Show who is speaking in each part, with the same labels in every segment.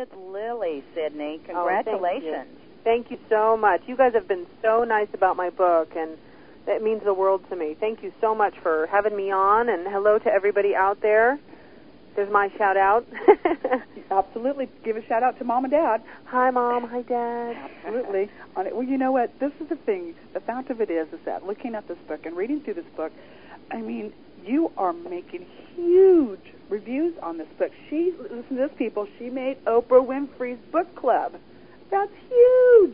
Speaker 1: Haunted Lily, Sydney.
Speaker 2: Oh,
Speaker 1: Congratulations.
Speaker 2: Thank you so much. You guys have been so nice about my book, and it means the world to me. Thank you so much for having me on, and hello to everybody out there. There's my shout out.
Speaker 3: Absolutely. Give a shout out to mom and dad.
Speaker 2: Hi, mom. Hi, dad.
Speaker 3: Absolutely. Well, you know what? This is the thing. The fact of it is, is that looking at this book and reading through this book, I mean, you are making huge reviews on this book. She, listen to this, people. She made Oprah Winfrey's book club. That's huge.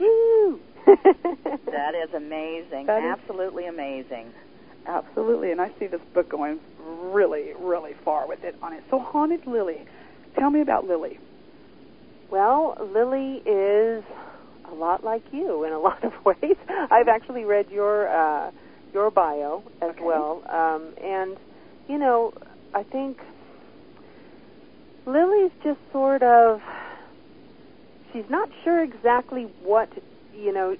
Speaker 1: that is amazing.
Speaker 3: That is-
Speaker 1: Absolutely amazing.
Speaker 3: Absolutely. And I see this book going really, really far with it on it. So, Haunted Lily. Tell me about Lily.
Speaker 2: Well, Lily is a lot like you in a lot of ways. I've actually read your uh, your bio as
Speaker 3: Okay.
Speaker 2: well, um, and you know, I think Lily's just sort of she's not sure exactly what you know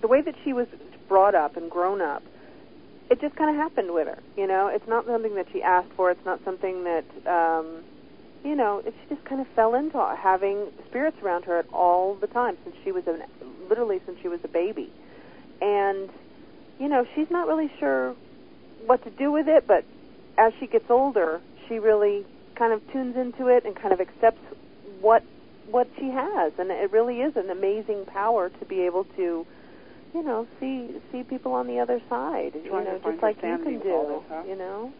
Speaker 2: the way that she was brought up and grown up. It just kind of happened with her, you know. It's not something that she asked for. It's not something that um, you know, it, she just kind of fell into having spirits around her all the time since she was a, literally since she was a baby, and you know, she's not really sure what to do with it. But as she gets older, she really kind of tunes into it and kind of accepts what what she has, and it really is an amazing power to be able to, you know, see see people on the other side, you
Speaker 3: Trying
Speaker 2: know, just like you can do,
Speaker 3: this, huh?
Speaker 2: you know.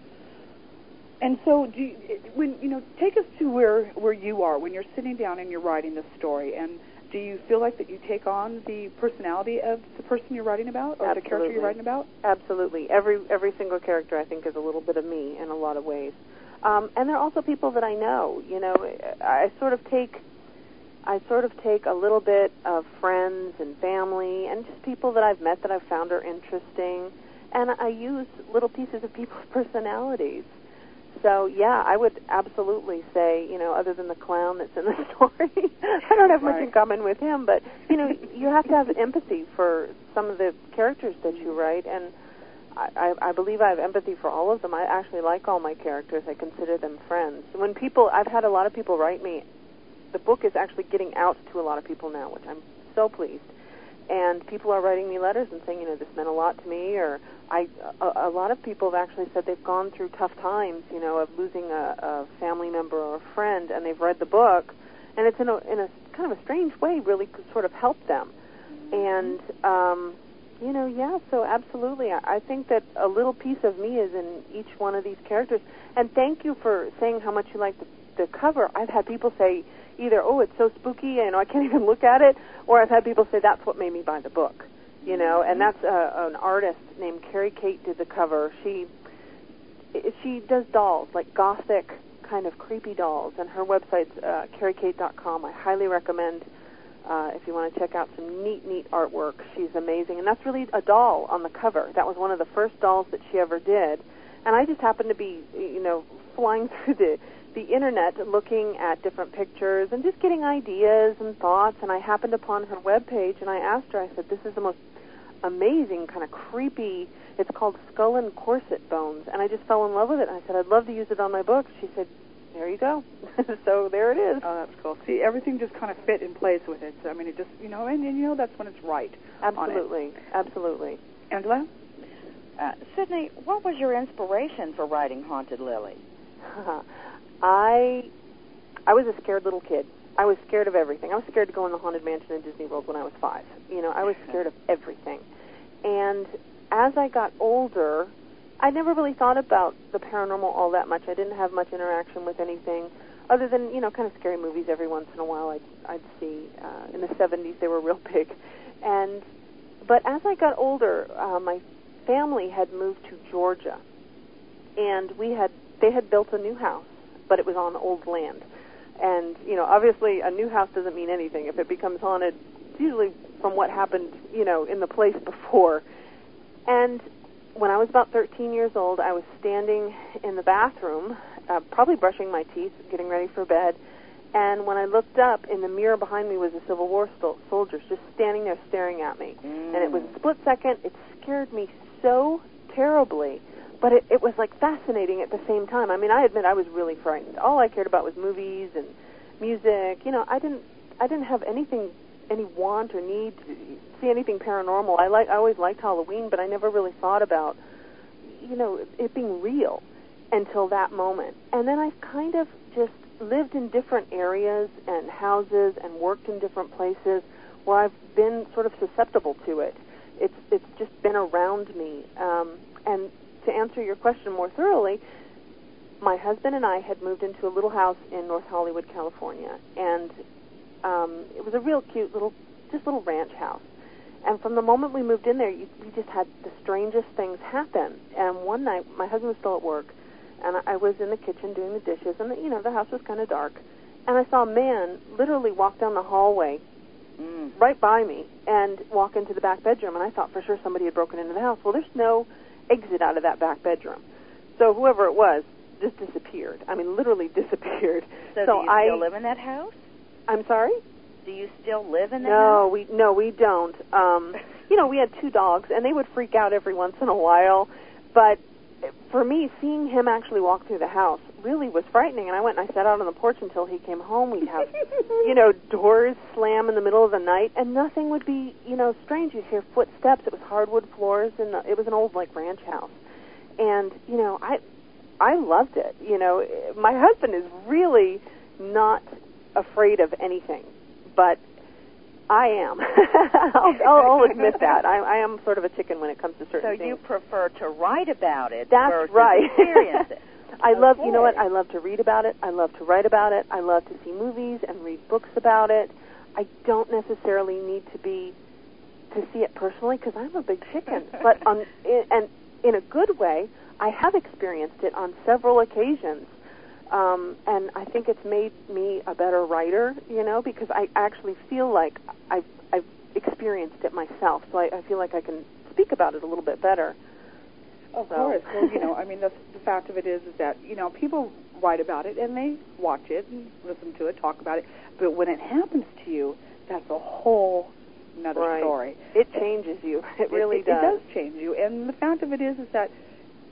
Speaker 3: And so, do you, when you know, take us to where where you are when you're sitting down and you're writing this story. And do you feel like that you take on the personality of the person you're writing about, or the character you're writing about?
Speaker 2: Absolutely. Every every single character I think is a little bit of me in a lot of ways. Um, and they're also people that I know. You know, I sort of take I sort of take a little bit of friends and family and just people that I've met that I've found are interesting, and I use little pieces of people's personalities. So yeah, I would absolutely say, you know, other than the clown that's in the story, I don't have much in common with him, but you know, you have to have empathy for some of the characters that you write, and I, I, I believe I have empathy for all of them. I actually like all my characters. I consider them friends. When people, I've had a lot of people write me. The book is actually getting out to a lot of people now, which I'm so pleased. And people are writing me letters and saying, you know, this meant a lot to me, or I. A, a lot of people have actually said they've gone through tough times, you know, of losing a, a family member or a friend, and they've read the book, and it's in a in a kind of a strange way, really sort of helped them. And um, you know, yeah, so absolutely. I, I think that a little piece of me is in each one of these characters. And thank you for saying how much you like the, the cover. I've had people say either, oh, it's so spooky, know, I can't even look at it, or I've had people say that's what made me buy the book, you know, and that's uh, an artist named Carrie Kate did the cover. She she does dolls, like gothic kind of creepy dolls, and her website's uh, carriekate.com. I highly recommend uh, if you want to check out some neat, neat artwork. She's amazing, and that's really a doll on the cover. That was one of the first dolls that she ever did, and I just happened to be, you know, flying through the the internet looking at different pictures and just getting ideas and thoughts and I happened upon her webpage and I asked her I said this is the most amazing kind of creepy it's called skull and corset bones and I just fell in love with it and I said I'd love to use it on my book she said there you go so there it is
Speaker 3: Oh, that's cool. See, everything just kind of fit in place with it. So, I mean, it just, you know, and, and you know that's when it's right. on it.
Speaker 2: absolutely absolutely
Speaker 3: Angela?
Speaker 1: Uh, Sydney, what was your inspiration for writing Haunted Lily?
Speaker 2: I I was a scared little kid. I was scared of everything. I was scared to go in the haunted mansion in Disney World when I was five. You know, I was scared of everything. And as I got older, I never really thought about the paranormal all that much. I didn't have much interaction with anything other than you know kind of scary movies every once in a while. I'd I'd see uh, in the 70s they were real big, and but as I got older, uh, my family had moved to Georgia, and we had they had built a new house, but it was on old land. And you know, obviously, a new house doesn't mean anything. If it becomes haunted, it's usually from what happened, you know, in the place before. And when I was about 13 years old, I was standing in the bathroom, uh, probably brushing my teeth, getting ready for bed. And when I looked up, in the mirror behind me was a Civil War sol- soldier just standing there staring at me. And it was a split second. It scared me so terribly, but it, it was like fascinating at the same time. I mean, I admit I was really frightened. All I cared about was movies and music. You know, I didn't I didn't have anything any want or need to see anything paranormal. I like I always liked Halloween, but I never really thought about you know it being real until that moment. And then I kind of just lived in different areas and houses and worked in different places where I've been sort of susceptible to it. It's it's just been around me. Um, and to answer your question more thoroughly, my husband and I had moved into a little house in North Hollywood, California, and um, it was a real cute little, just little ranch house. And from the moment we moved in there, you, we just had the strangest things happen. And one night, my husband was still at work, and I was in the kitchen doing the dishes, and the, you know the house was kind of dark, and I saw a man literally walk down the hallway,
Speaker 1: Mm.
Speaker 2: right by me, and walk into the back bedroom. And I thought for sure somebody had broken into the house. Well, there's no exit out of that back bedroom, so whoever it was just disappeared. I mean, literally disappeared.
Speaker 1: So,
Speaker 2: So
Speaker 1: do you
Speaker 2: I-
Speaker 1: still live in that house?
Speaker 2: I'm sorry.
Speaker 1: Do you still live in that
Speaker 2: No,
Speaker 1: house?
Speaker 2: we no, we don't. Um, you know, we had two dogs, and they would freak out every once in a while. But for me, seeing him actually walk through the house really was frightening. And I went and I sat out on the porch until he came home. We'd have, you know, doors slam in the middle of the night, and nothing would be, you know, strange. You'd hear footsteps. It was hardwood floors, and it was an old like ranch house. And you know, I, I loved it. You know, my husband is really not afraid of anything, but I am. I'll, I'll, admit that. I, I am sort of a chicken when it comes to certain
Speaker 1: So
Speaker 2: things.
Speaker 1: So you prefer to write about it
Speaker 2: That's right.
Speaker 1: experience it.
Speaker 2: I love, you know what? I love to read about it. I love to write about it. I love to see movies and read books about it. I don't necessarily need to be to see it personally because I'm a big chicken. but on in, and in a good way, I have experienced it on several occasions. Um, and I think it's made me a better writer, you know, because I actually feel like I've, I've experienced it myself, so I, I feel like I can speak about it a little bit better.
Speaker 3: Of
Speaker 2: So-
Speaker 3: course. Well, you know, I mean, the, the fact of it is, is that you know people write about it and they watch it and listen to it, talk about it. But when it happens to you, that's a whole another
Speaker 2: Right.
Speaker 3: story.
Speaker 2: It changes you. It really
Speaker 3: it, It does change you, and the fact of it is, is that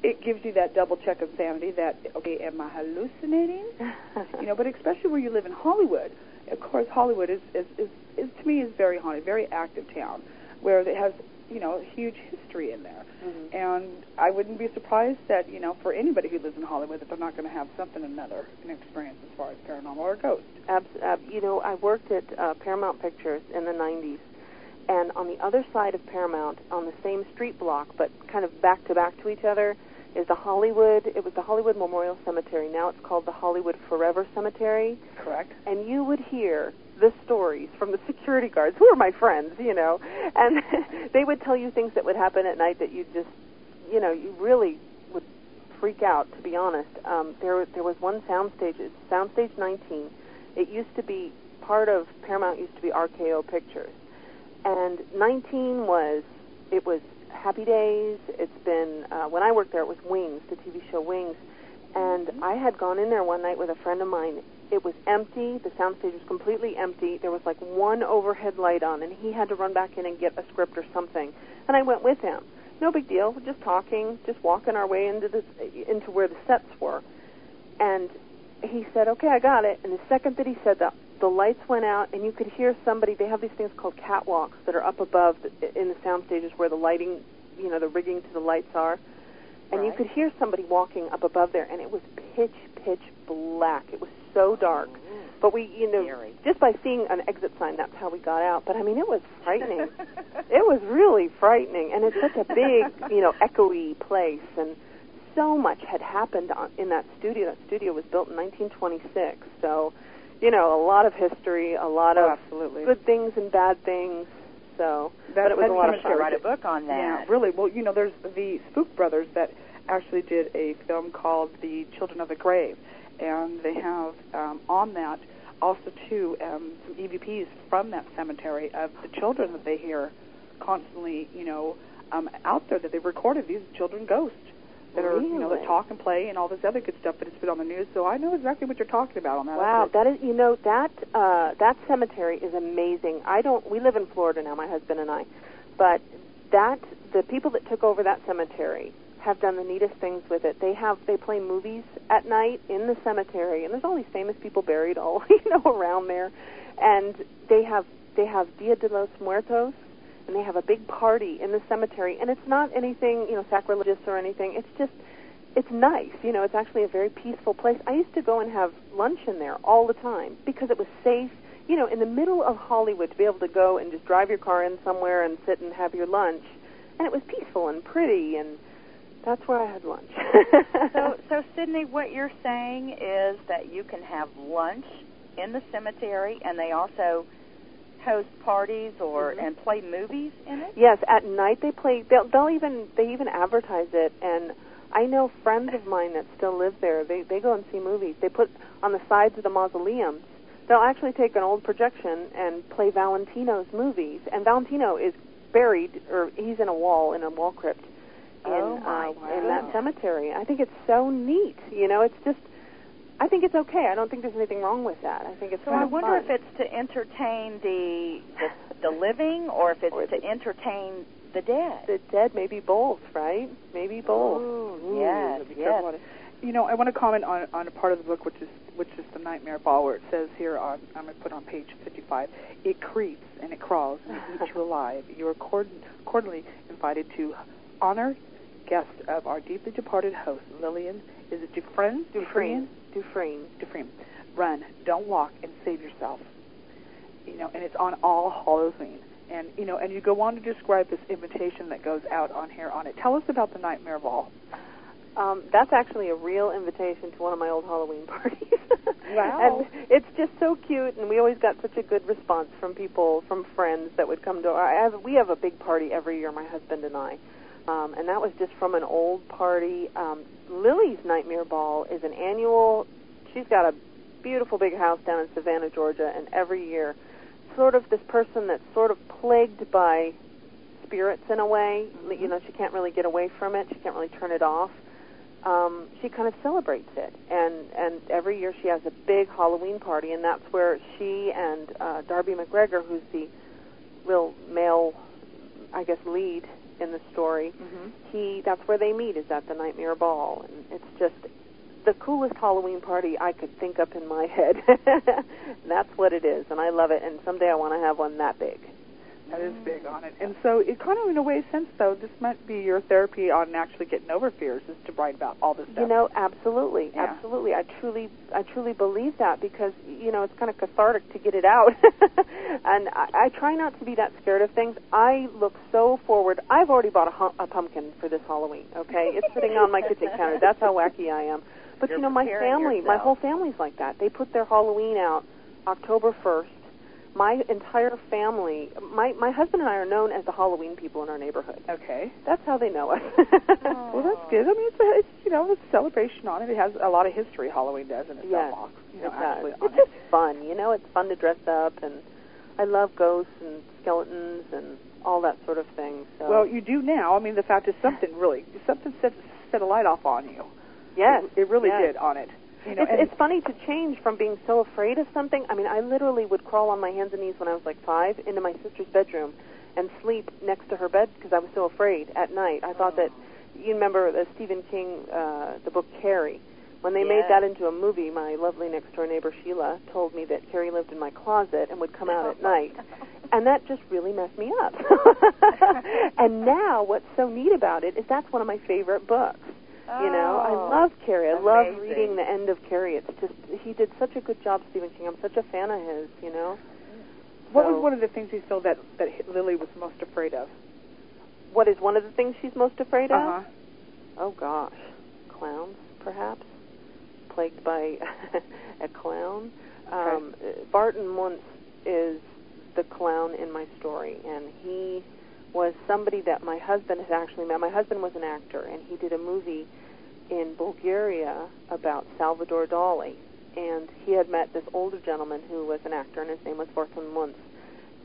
Speaker 3: it gives you that double check of sanity. That okay, am I hallucinating? you know, but especially where you live in Hollywood. Of course, Hollywood is, is, is, is to me is very haunted, very active town, where it has you know a huge history in there.
Speaker 2: Mhm.
Speaker 3: And I wouldn't be surprised that you know for anybody who lives in Hollywood that they're not going to have something another an experience as far as paranormal or ghost.
Speaker 2: Abs- ab- you know, I worked at uh, Paramount Pictures in the 90s, and on the other side of Paramount, on the same street block, but kind of back to back to each other, is the Hollywood. It was the Hollywood Memorial Cemetery. Now it's called the Hollywood Forever Cemetery.
Speaker 3: Correct.
Speaker 2: and you would hear the stories from the security guards, who are my friends, you know, and they would tell you things that would happen at night that you just, you know, you really would freak out. To be honest, um, there there was one soundstage, it's Soundstage 19. It used to be part of Paramount. Used to be RKO Pictures, and 19 was it was Happy Days. It's been uh, when I worked there. It was Wings, the TV show Wings, and I had gone in there one night with a friend of mine. It was empty. The soundstage was completely empty. There was like one overhead light on, and he had to run back in and get a script or something. And I went with him. No big deal. We're just talking, just walking our way into the into where the sets were. And he said, "Okay, I got it." And the second that he said that, the lights went out, and you could hear somebody. They have these things called catwalks that are up above the, in the sound stages where the lighting, you know, the rigging to the lights are. And you could hear somebody walking up above there, and it was pitch, pitch black. It was so dark. But we, you know,
Speaker 1: Scary.
Speaker 2: just by seeing an exit sign, that's how we got out. But I mean, it was frightening. it was really frightening, and it's such a big, you know, echoey place, and so much had happened on, in that studio. That studio was built in 1926, so you know, a lot of history, a lot
Speaker 3: Oh,
Speaker 2: of
Speaker 3: absolutely.
Speaker 2: good things and bad things. So,
Speaker 3: That-
Speaker 2: but it was a lot of
Speaker 3: fun.
Speaker 2: fun.
Speaker 1: write a book on that.
Speaker 3: Yeah, really. Well, you know, there's the Spook Brothers that actually did a film called The Children of the Grave, and they have um, on that also too um, some EVPs from that cemetery of the children that they hear constantly, you know, um, out there that they recorded. These children ghosts that are, you know, that
Speaker 2: Really?
Speaker 3: talk and play and all this other good stuff. But it's been on the news, so I know exactly what you're talking about on that.
Speaker 2: Wow, that is you know that uh, that cemetery is amazing. I don't. We live in Florida now, my husband and I, but that the people that took over that cemetery have done the neatest things with it. They have they play movies at night in the cemetery, and there's all these famous people buried all you know around there, and they have they have Dia de los Muertos, and they have a big party in the cemetery, and it's not anything you know sacrilegious or anything. It's just it's nice, you know. It's actually a very peaceful place. I used to go and have lunch in there all the time because it was safe. You know, in the middle of Hollywood, to be able to go and just drive your car in somewhere and sit and have your lunch, and it was peaceful and pretty and that's where I had lunch.
Speaker 1: so, so Sydney, what you're saying is that you can have lunch in the cemetery, and they also host parties or
Speaker 2: mm-hmm.
Speaker 1: and play movies in it.
Speaker 2: Yes, at night they play. They'll, they'll even they even advertise it, and I know friends of mine that still live there. They they go and see movies. They put on the sides of the mausoleums. They'll actually take an old projection and play Valentino's movies, and Valentino is buried, or he's in a wall in a wall crypt in
Speaker 1: oh
Speaker 2: uh,
Speaker 1: wow.
Speaker 2: in that cemetery. I think it's so neat. You know, it's just. I think it's okay. I don't think there's anything wrong with that. I think it's.
Speaker 1: So I wonder
Speaker 2: fun.
Speaker 1: if it's to entertain the, the the living or if it's
Speaker 2: Or
Speaker 1: to entertain the dead.
Speaker 2: the dead. Maybe both, right? Maybe both.
Speaker 1: Ooh,
Speaker 3: Ooh,
Speaker 1: yes.
Speaker 3: careful on it. You know, I want to comment on on a part of the book which is which is the nightmare ball, where it says here on I'm going to put on page 55, it creeps and it crawls and it eats you alive. You are cord- cordially invited to honor guest of our deeply departed host, Lillian. Is it Dufresne?
Speaker 2: Dufresne. Dufresne.
Speaker 3: Dufresne. Run, don't walk, and save yourself. You know, and it's on All Halloween. And you know, and you go on to describe this invitation that goes out on here on it. Tell us about the nightmare ball.
Speaker 2: Um, that's actually a real invitation to one of my old Halloween parties.
Speaker 3: Wow.
Speaker 2: and it's just so cute, and we always got such a good response from people, from friends that would come to our. I have, we have a big party every year, my husband and I, um, and that was just from an old party. Um, Lily's Nightmare Ball is an annual. She's got a beautiful big house down in Savannah, Georgia, and every year, sort of this person that's sort of plagued by spirits in a way. You know, she can't really get away from it. She can't really turn it off um, she kind of celebrates it, and and every year she has a big Halloween party, and that's where she and uh, Darby McGregor, who's the real male, I guess, lead in the story,
Speaker 3: Mm-hmm.
Speaker 2: he that's where they meet is at the Nightmare Ball, and it's just the coolest Halloween party I could think up in my head. that's what it is, and I love it. And someday I want to have one that big.
Speaker 3: That is big on it. And so it kind of in a way sense though, this might be your therapy on actually getting over fears is to write about all this stuff.
Speaker 2: You know, absolutely,
Speaker 3: Yeah.
Speaker 2: absolutely. I truly, I truly believe that because you know it's kind of cathartic to get it out, and I, I try not to be that scared of things. I look so forward. I've already bought a, hu- a pumpkin for this Halloween. Okay, it's sitting on my kitchen counter. That's how wacky I am. But
Speaker 1: You're
Speaker 2: you know, my family, my whole family's like that. They put their Halloween out October first. My entire family, my my husband and I are known as the Halloween people in our neighborhood.
Speaker 3: Okay.
Speaker 2: That's how they know us.
Speaker 3: Well, that's good. I mean, it's, a, it's you know, it's a celebration on it. It has a lot of history. Halloween does and itself.
Speaker 2: Yes,
Speaker 3: Ox, you know,
Speaker 2: it does.
Speaker 3: actually
Speaker 2: It's
Speaker 3: it.
Speaker 2: just fun, you know. It's fun to dress up, and I love ghosts and skeletons and all that sort of thing. So
Speaker 3: Well, you do now. I mean, the fact is something really something set set a light off on you.
Speaker 2: yes,
Speaker 3: It, it really
Speaker 2: yes.
Speaker 3: did on it. You know,
Speaker 2: it's, it's funny to change from being so afraid of something. I mean, I literally would crawl on my hands and knees when I was like five into my sister's bedroom and sleep next to her bed because I was so afraid at night. I thought that you remember the Stephen King, uh, the book Carrie. When they made that into a movie, my lovely next door neighbor Sheila told me that Carrie lived in my closet and would come out at night. And that just really messed me up. and now, what's so neat about it is that's one of my favorite books. You know, I
Speaker 1: Oh,
Speaker 2: love Carrie. I love reading the end of Carrie. It's just he did such a good job, Stephen King. I'm such a fan of his. You know.
Speaker 3: what
Speaker 2: So-
Speaker 3: was one of the things you feel that that Lily was most afraid of?
Speaker 2: What is one of the things she's most afraid of?
Speaker 3: Uh-huh.
Speaker 2: Oh gosh, clowns, perhaps. Plagued by a clown. Um, Barton Muntz is the clown in my story, and he was somebody that my husband had actually met. My husband was an actor, and he did a movie in Bulgaria about Salvador Dali, and he had met this older gentleman who was an actor, and his name was Barton Muntz.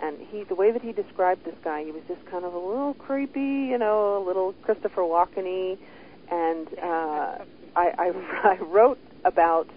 Speaker 2: And he, the way that he described this guy, he was just kind of a little creepy, you know, a little Christopher Walken-y. And uh, I, I, I wrote about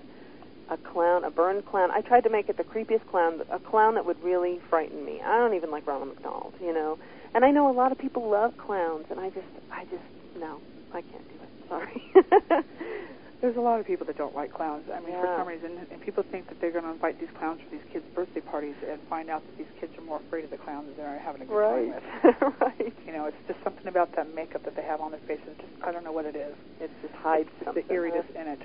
Speaker 2: a clown, a burned clown. I tried to make it the creepiest clown, a clown that would really frighten me. I don't even like Ronald McDonald, you know. And I know a lot of people love clowns, and I just, I just, no, I can't do it. Sorry.
Speaker 3: There's a lot of people that don't like clowns. I mean, for some reason, and people think that they're going to invite these clowns for these kids' birthday parties and find out that these kids are more afraid of the clowns than they're having a good time with.
Speaker 2: right.
Speaker 3: You know, it's just something about that makeup that they have on their faces. Just I don't know what it is.
Speaker 2: It just hides
Speaker 3: It's just the eeriness in it,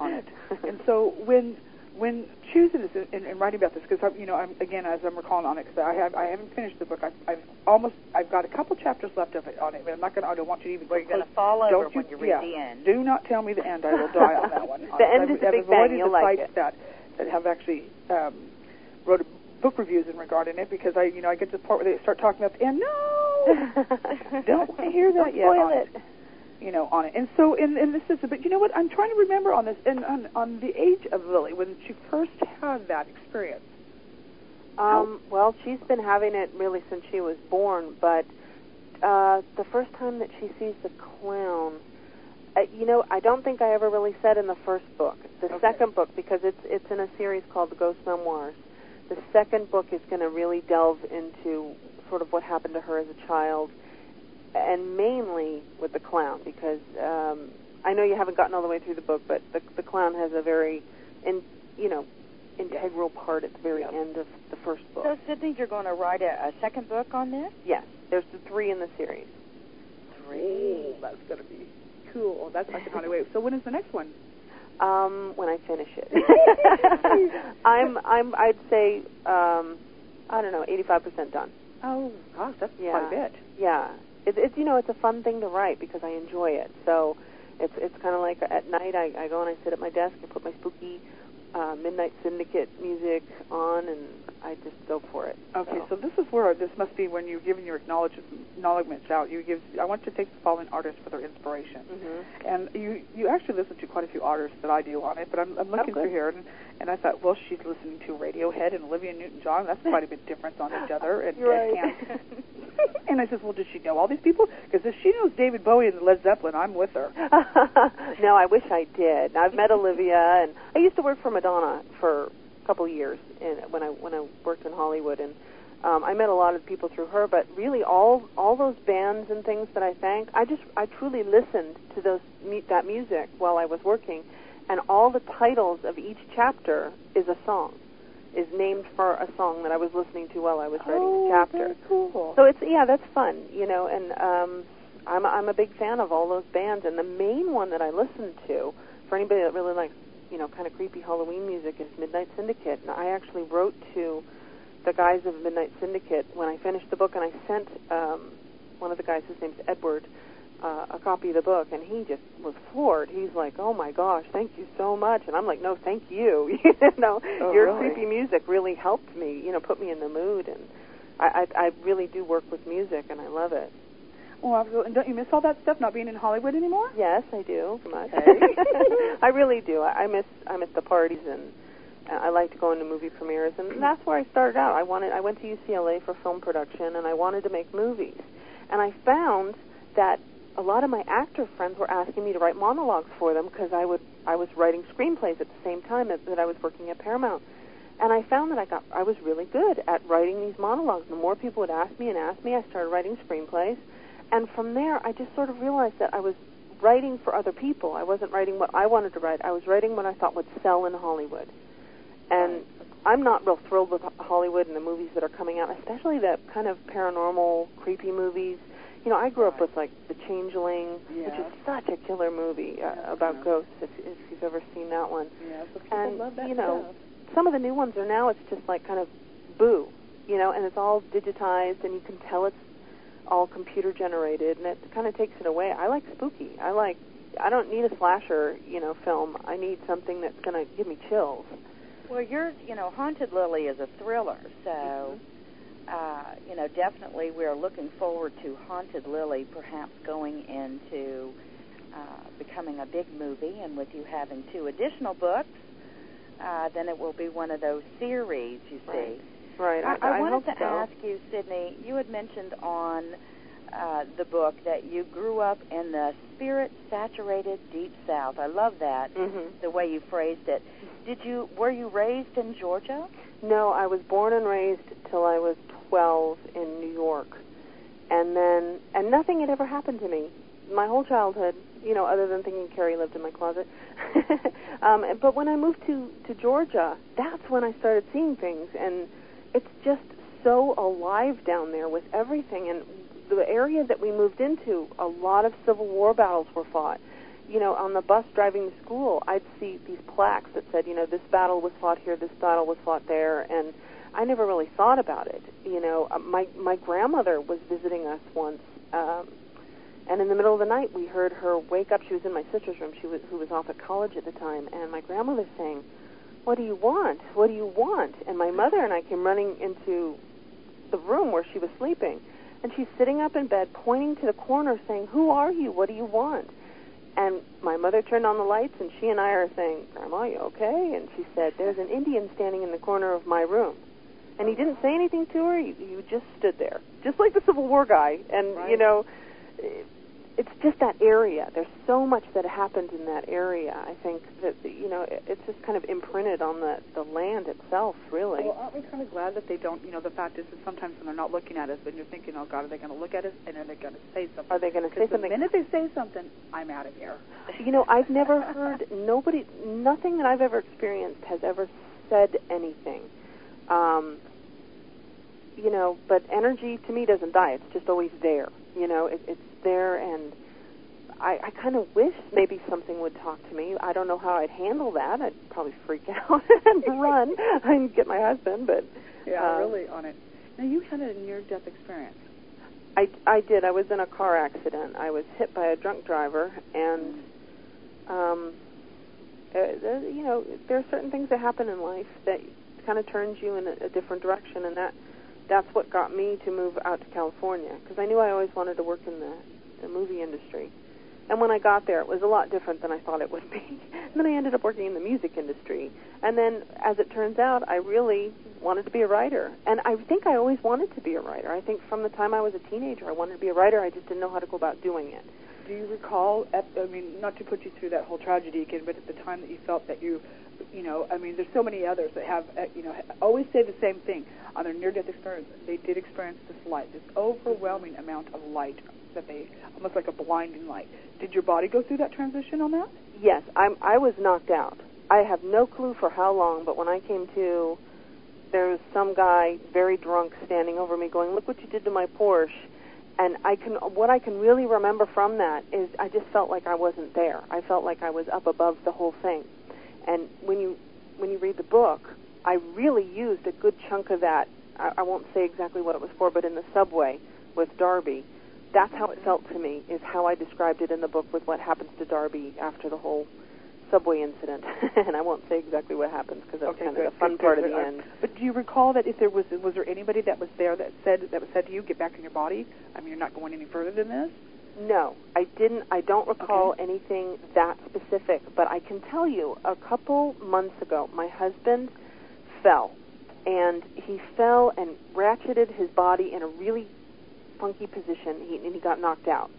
Speaker 3: on it. and so when when choosing this and, and writing about this, because you know, I'm again as I'm recalling on it, because I have I haven't finished the book. I've, I've almost I've got a couple chapters left of it on it, but I'm not going. to I don't want you to even.
Speaker 1: Where you're going to fall over
Speaker 3: Don't
Speaker 1: when
Speaker 3: you,
Speaker 1: you read
Speaker 3: yeah,
Speaker 1: the end.
Speaker 3: Do not tell me the end. I will die on that one.
Speaker 2: The end
Speaker 3: I've,
Speaker 2: is a
Speaker 3: I've
Speaker 2: big
Speaker 3: avoided
Speaker 2: You'll
Speaker 3: the
Speaker 2: like
Speaker 3: sites
Speaker 2: it.
Speaker 3: that that have actually um, wrote book reviews in regarding it because I you know I get to the part where they start talking about the end. No, don't want to hear that
Speaker 2: Don't
Speaker 3: yet.
Speaker 2: spoil
Speaker 3: on
Speaker 2: it.
Speaker 3: You know, on it. And so, and, and this is, but you know what? I'm trying to remember on this, and on, on the age of Lily when she first had that experience.
Speaker 2: Um, well, she's been having it really since she was born, but uh, the first time that she sees the clown, uh, you know, I don't think I ever really said in the first book. The
Speaker 3: Okay.
Speaker 2: second book, because it's it's in a series called The Ghost Memoirs. The second book is going to really delve into sort of what happened to her as a child, and mainly with the clown, because um, I know you haven't gotten all the way through the book, but the the clown has a very, in you know, integral part at the very
Speaker 3: Yep.
Speaker 2: end of the first book.
Speaker 1: So, Sydney, you're going to write a, a second book on this?
Speaker 2: Yes, there's the three in the series.
Speaker 3: Oh, that's gonna be cool. That's not gonna wait. So when is the next one?
Speaker 2: Um, when I finish it, I'm I'm I'd say um, I don't know, 85% done.
Speaker 3: Oh gosh, that's
Speaker 2: Yeah.
Speaker 3: quite a bit.
Speaker 2: Yeah, it, it's you know it's a fun thing to write because I enjoy it. So it's it's kind of like at night I, I go and I sit at my desk and put my spooky uh, Midnight Syndicate music on and I just go for it.
Speaker 3: Okay, so this is where this must be when you're giving your acknowledgments out. You give. I want you to take the following artists for their inspiration.
Speaker 2: hmm
Speaker 3: And you you actually listen to quite a few artists that I do on it, but I'm, I'm looking
Speaker 2: Oh,
Speaker 3: through here, and, and I thought, well, she's listening to Radiohead and Olivia Newton-John. That's quite a bit difference on each other. And,
Speaker 2: right.
Speaker 3: and, and I says, well, does she know all these people? Because if she knows David Bowie and Led Zeppelin, I'm with her.
Speaker 2: no, I wish I did. I've met Olivia, and I used to work for Madonna for couple years in, when I when I worked in Hollywood, and um, I met a lot of people through her. But really, all all those bands and things that I thank, I just I truly listened to those that music while I was working, and all the titles of each chapter is a song, is named for a song that I was listening to while I was writing
Speaker 3: oh,
Speaker 2: the chapter.
Speaker 3: very cool.
Speaker 2: So it's yeah, that's fun, you know, and um I'm I'm a big fan of all those bands and the main one that I listen to for anybody that really likes, you know, kind of creepy Halloween music is Midnight Syndicate. And I actually wrote to the guys of Midnight Syndicate when I finished the book and I sent um one of the guys, his name's Edward, uh, a copy of the book and he just was floored. He's like, "Oh my gosh, thank you so much." And I'm like, "No, thank you." you know,
Speaker 3: Oh,
Speaker 2: your
Speaker 3: really?
Speaker 2: creepy music really helped me, you know, put me in the mood and I, I I really do work with music and I love it.
Speaker 3: Oh, absolutely. And don't you miss all that stuff not being in Hollywood anymore?
Speaker 2: Yes, I do. Much.
Speaker 3: Okay.
Speaker 2: I really do. I I miss I miss the parties and uh, I like to go into movie premieres and that's where I started out. I wanted I went to UCLA for film production and I wanted to make movies. And I found that a lot of my actor friends were asking me to write monologues for them because I would I was writing screenplays at the same time that, that I was working at Paramount. And I found that I got I was really good at writing these monologues. The more people would ask me and ask me, I started writing screenplays. And from there, I just sort of realized that I was writing for other people. I wasn't writing what I wanted to write. I was writing what I thought would sell in Hollywood. And I'm not real thrilled with Hollywood and the movies that are coming out, especially the kind of paranormal, creepy movies. You know, I grew up with like The Changeling, which is such a killer movie uh,
Speaker 3: Yeah.
Speaker 2: about ghosts. If, if you've ever seen that one,
Speaker 3: Yeah, people
Speaker 2: and
Speaker 3: love that
Speaker 2: you know,
Speaker 3: stuff.
Speaker 2: some of the new ones are now it's just like kind of boo, you know, and it's all digitized and you can tell it's all computer generated and it kind of takes it away. I like spooky. I like I don't need a slasher, you know, film. I need something that's going to give me chills.
Speaker 1: Well, you're, you know, Haunted Lily is a thriller, so,
Speaker 2: Mm-hmm.
Speaker 1: uh, you know, definitely we're looking forward to Haunted Lily perhaps going into uh, becoming a big movie, and with you having two additional books, uh, then it will be one of those series, you see.
Speaker 2: Right. Right.
Speaker 1: I, I, wanted
Speaker 2: hope
Speaker 1: to
Speaker 2: so.
Speaker 1: ask you, Sydney, you had mentioned on uh, the book that you grew up in the spirit saturated deep south. I love that,
Speaker 2: Mhm.
Speaker 1: the way you phrased it. Did you were you raised in Georgia?
Speaker 2: No, I was born and raised till I was 12 in New York. And and then and nothing had ever happened to me my whole childhood, you know, other than thinking Carrie lived in my closet. um, but when I moved to to Georgia, that's when I started seeing things, and it's just so alive down there with everything. And the area that we moved into, a lot of Civil War battles were fought. You know, on the bus driving to school, I'd see these plaques that said, you know, this battle was fought here, this battle was fought there, and I never really thought about it. You know, uh, my my grandmother was visiting us once. Um, and in the middle of the night, we heard her wake up. She was in my sister's room, she was, who was off at college at the time, and my grandmother saying, "What do you want? What do you want?" And my mother and I came running into the room where she was sleeping, and she's sitting up in bed, pointing to the corner, saying, "Who are you? What do you want?" And my mother turned on the lights, and she and I are saying, "Grandma, you okay?" And she said, "There's an Indian standing in the corner of my room." And he didn't say anything to her. He, he just stood there, just like the Civil War guy. And
Speaker 3: Right.
Speaker 2: you know, it's just that area. There's so much that happened in that area. I think that you know it's just kind of imprinted on the the land itself, really.
Speaker 3: Well, aren't we kind of glad that they don't? You know, the fact is that sometimes when they're not looking at us, then you're thinking, "Oh God, are they going to look at us? And are they going to say something?"
Speaker 2: Are they going to say
Speaker 3: Because the minute they say something, I'm out of here.
Speaker 2: You know, I've never heard nobody, nothing that I've ever experienced has ever said anything. Um, you know, but energy to me doesn't die. It's just always there. You know, it, it's there, and I, I kind of wish maybe something would talk to me. I don't know how I'd handle that. I'd probably freak out and run and get my husband. But
Speaker 3: Yeah,
Speaker 2: Um,
Speaker 3: really on it. Now you had a near-death experience.
Speaker 2: I, I did. I was in a car accident. I was hit by a drunk driver, and um, uh, you know, there are certain things that happen in life that kind of turns you in a, a different direction, and that that's what got me to move out to California because I knew I always wanted to work in the the movie industry. And when I got there, it was a lot different than I thought it would be. and then I ended up working in the music industry. And then, as it turns out, I really wanted to be a writer. And I think I always wanted to be a writer. I think from the time I was a teenager, I wanted to be a writer. I just didn't know how to go about doing it.
Speaker 3: Do you recall? At, I mean, not to put you through that whole tragedy again, but at the time that you felt that you, you know, I mean, there's so many others that have, uh, you know, always say the same thing on their near-death experience. They did experience this light, this overwhelming amount of light that they, almost like a blinding light. Did your body go through that transition on that?
Speaker 2: Yes, I'm, I was knocked out. I have no clue for how long, but when I came to, there was some guy very drunk standing over me going, "Look what you did to my Porsche." And I can what I can really remember from that is I just felt like I wasn't there. I felt like I was up above the whole thing. And when you when you read the book, I really used a good chunk of that. I, I won't say exactly what it was for, but in the subway with Darby, that's how it felt to me. Is how I described it in the book with what happens to Darby after the whole subway incident. and I won't say exactly what happens because that's
Speaker 3: Okay,
Speaker 2: kind
Speaker 3: good,
Speaker 2: of the fun
Speaker 3: good,
Speaker 2: part
Speaker 3: good,
Speaker 2: of the
Speaker 3: good.
Speaker 2: Uh, end.
Speaker 3: But do you recall that if there was was there anybody that was there that said that was said to you, get back in your body? I mean, you're not going any further than this.
Speaker 2: No, I didn't. I don't recall anything that specific, but I can tell you a couple months ago, my husband fell, and he fell and ratcheted his body in a really funky position, he, and he got knocked out.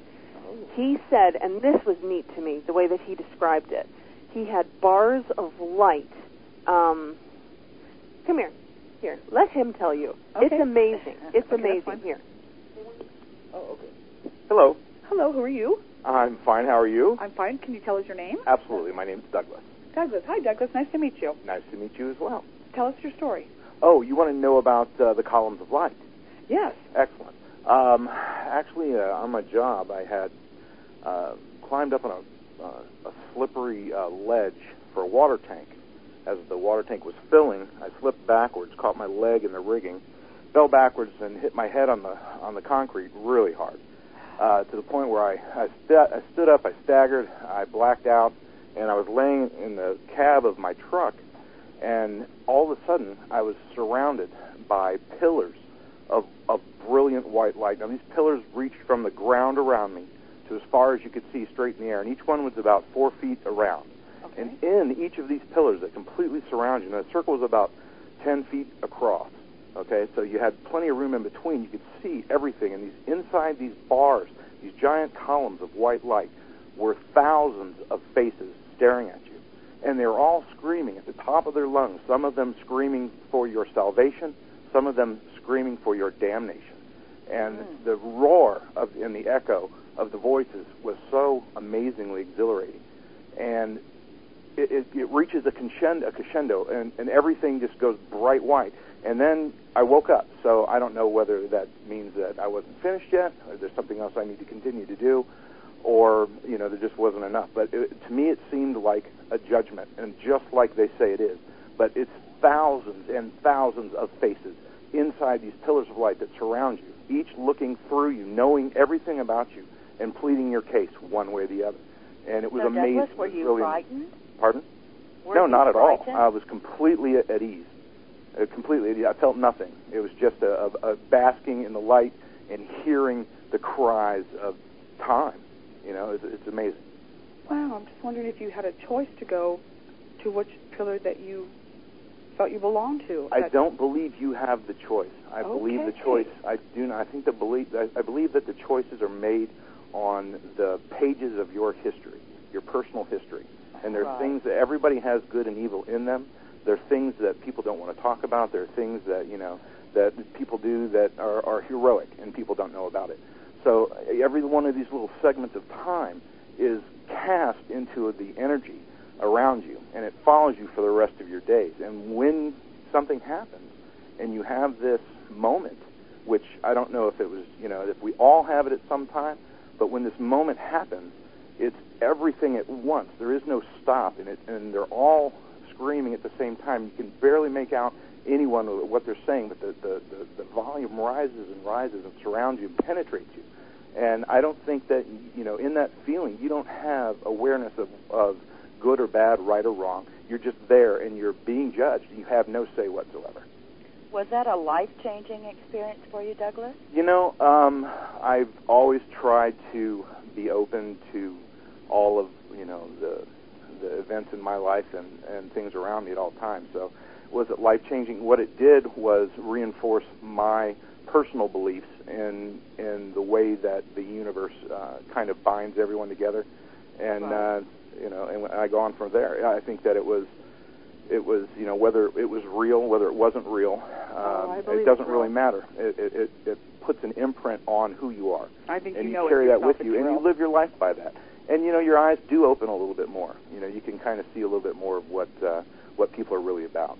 Speaker 2: He said, and this was neat to me, the way that he described it. He had bars of light. Um, come here, here. Let him tell you.
Speaker 3: Okay.
Speaker 2: It's amazing. It's
Speaker 3: Okay,
Speaker 2: amazing. Here.
Speaker 3: Oh, okay.
Speaker 4: Hello.
Speaker 3: Hello, who are you?
Speaker 4: I'm fine. How are you?
Speaker 3: I'm fine. Can you tell us your name?
Speaker 4: Absolutely. My name's Douglas.
Speaker 3: Douglas. Hi, Douglas. Nice to meet you.
Speaker 4: Nice to meet you as well.
Speaker 3: Tell us your story.
Speaker 4: Oh, you want to know about uh, the columns of light?
Speaker 3: Yes.
Speaker 4: Excellent. Um, actually, uh, on my job, I had uh, climbed up on a, uh, a slippery uh, ledge for a water tank. As the water tank was filling, I slipped backwards, caught my leg in the rigging, fell backwards, and hit my head on the on the concrete really hard, uh, to the point where I I, st- I stood up, I staggered, I blacked out, and I was laying in the cab of my truck, and all of a sudden I was surrounded by pillars of, of brilliant white light. Now, these pillars reached from the ground around me to as far as you could see straight in the air, and each one was about four feet around.
Speaker 3: Okay.
Speaker 4: And in each of these pillars that completely surround you, and the circle was about 10 feet across. Okay, so you had plenty of room in between. You could see everything. And these inside these bars, these giant columns of white light, were thousands of faces staring at you. And they were all screaming at the top of their lungs, some of them screaming for your salvation, some of them screaming for your damnation. and
Speaker 1: Mm.
Speaker 4: the roar of and the echo of the voices was so amazingly exhilarating, and it, it, it reaches a crescendo, a crescendo, and, and everything just goes bright white. And then I woke up, so I don't know whether that means that I wasn't finished yet, or there's something else I need to continue to do, or you know there just wasn't enough. But it, to me, it seemed like a judgment, and just like they say it is. But it's thousands and thousands of faces inside these pillars of light that surround you, each looking through you, knowing everything about you, and pleading your case one way or the other. And it was
Speaker 1: so
Speaker 4: amazing.
Speaker 1: Douglas, were you
Speaker 4: really
Speaker 1: frightened?
Speaker 4: Pardon?
Speaker 1: Were
Speaker 4: no, not at all. I was completely at ease. Uh, completely. I felt nothing. It was just a, a, a basking in the light and hearing the cries of time. You know, it's, it's amazing.
Speaker 3: Wow, I'm just wondering if you had a choice to go to which pillar that you felt you belonged to.
Speaker 4: I don't believe you have the choice. I believe the choice. I do not. I think the belief. I, I believe that the choices are made on the pages of your history, your personal history, and there are
Speaker 1: Right.
Speaker 4: things that everybody has good and evil in them. There are things that people don't want to talk about. There are things that you know that people do that are, are heroic, and people don't know about it. So every one of these little segments of time is cast into the energy around you, and it follows you for the rest of your days. And when something happens, and you have this moment, which I don't know if it was, you know, if we all have it at some time, but when this moment happens, it's everything at once. There is no stop, and it, and they're all screaming at the same time. You can barely make out anyone what they're saying, but the, the, the, the volume rises and rises and surrounds you and penetrates you. And I don't think that, you know, in that feeling, you don't have awareness of, of good or bad, right or wrong. You're just there and you're being judged. You have no say whatsoever.
Speaker 1: Was that a life changing experience for you, Douglas?
Speaker 4: You know, um, I've always tried to be open to all of you know the the events in my life and and things around me at all times. So, was it life changing? What it did was reinforce my personal beliefs in in the way that the universe uh, kind of binds everyone together, and
Speaker 1: Right.
Speaker 4: uh, you know, and I go on from there. I think that it was it was you know whether it was real, whether it wasn't real,
Speaker 3: Oh,
Speaker 4: um,
Speaker 3: believe
Speaker 4: it doesn't really matter. It, it, it, it puts an imprint on who you are,
Speaker 3: I think
Speaker 4: and
Speaker 3: you
Speaker 4: you,
Speaker 3: know
Speaker 4: carry that with you, and you live your life by that. And you know your eyes do open a little bit more. You know you can kind of see a little bit more of what uh, what people are really about.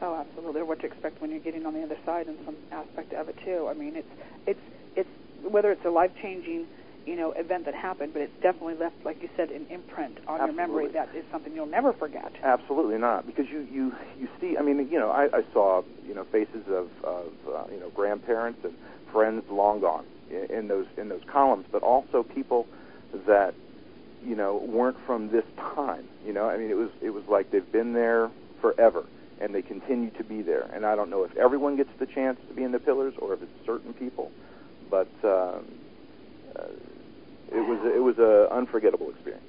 Speaker 3: Oh, absolutely. Or what to expect when you're getting on the other side in some aspect of it too. I mean, it's it's it's whether it's a life changing, you know, event that happened, but it's definitely left, like you said, an imprint on your memory that is something you'll never forget.
Speaker 4: Absolutely not, because you you you see. I mean, you know, I, I saw you know faces of of uh, you know grandparents and friends long gone in, in those in those columns, but also people that you know weren't from this time. You know, I mean, it was it was like they've been there forever, and they continue to be there. And I don't know if everyone gets the chance to be in the pillars or if it's certain people, but um, uh, it was it was a unforgettable experience.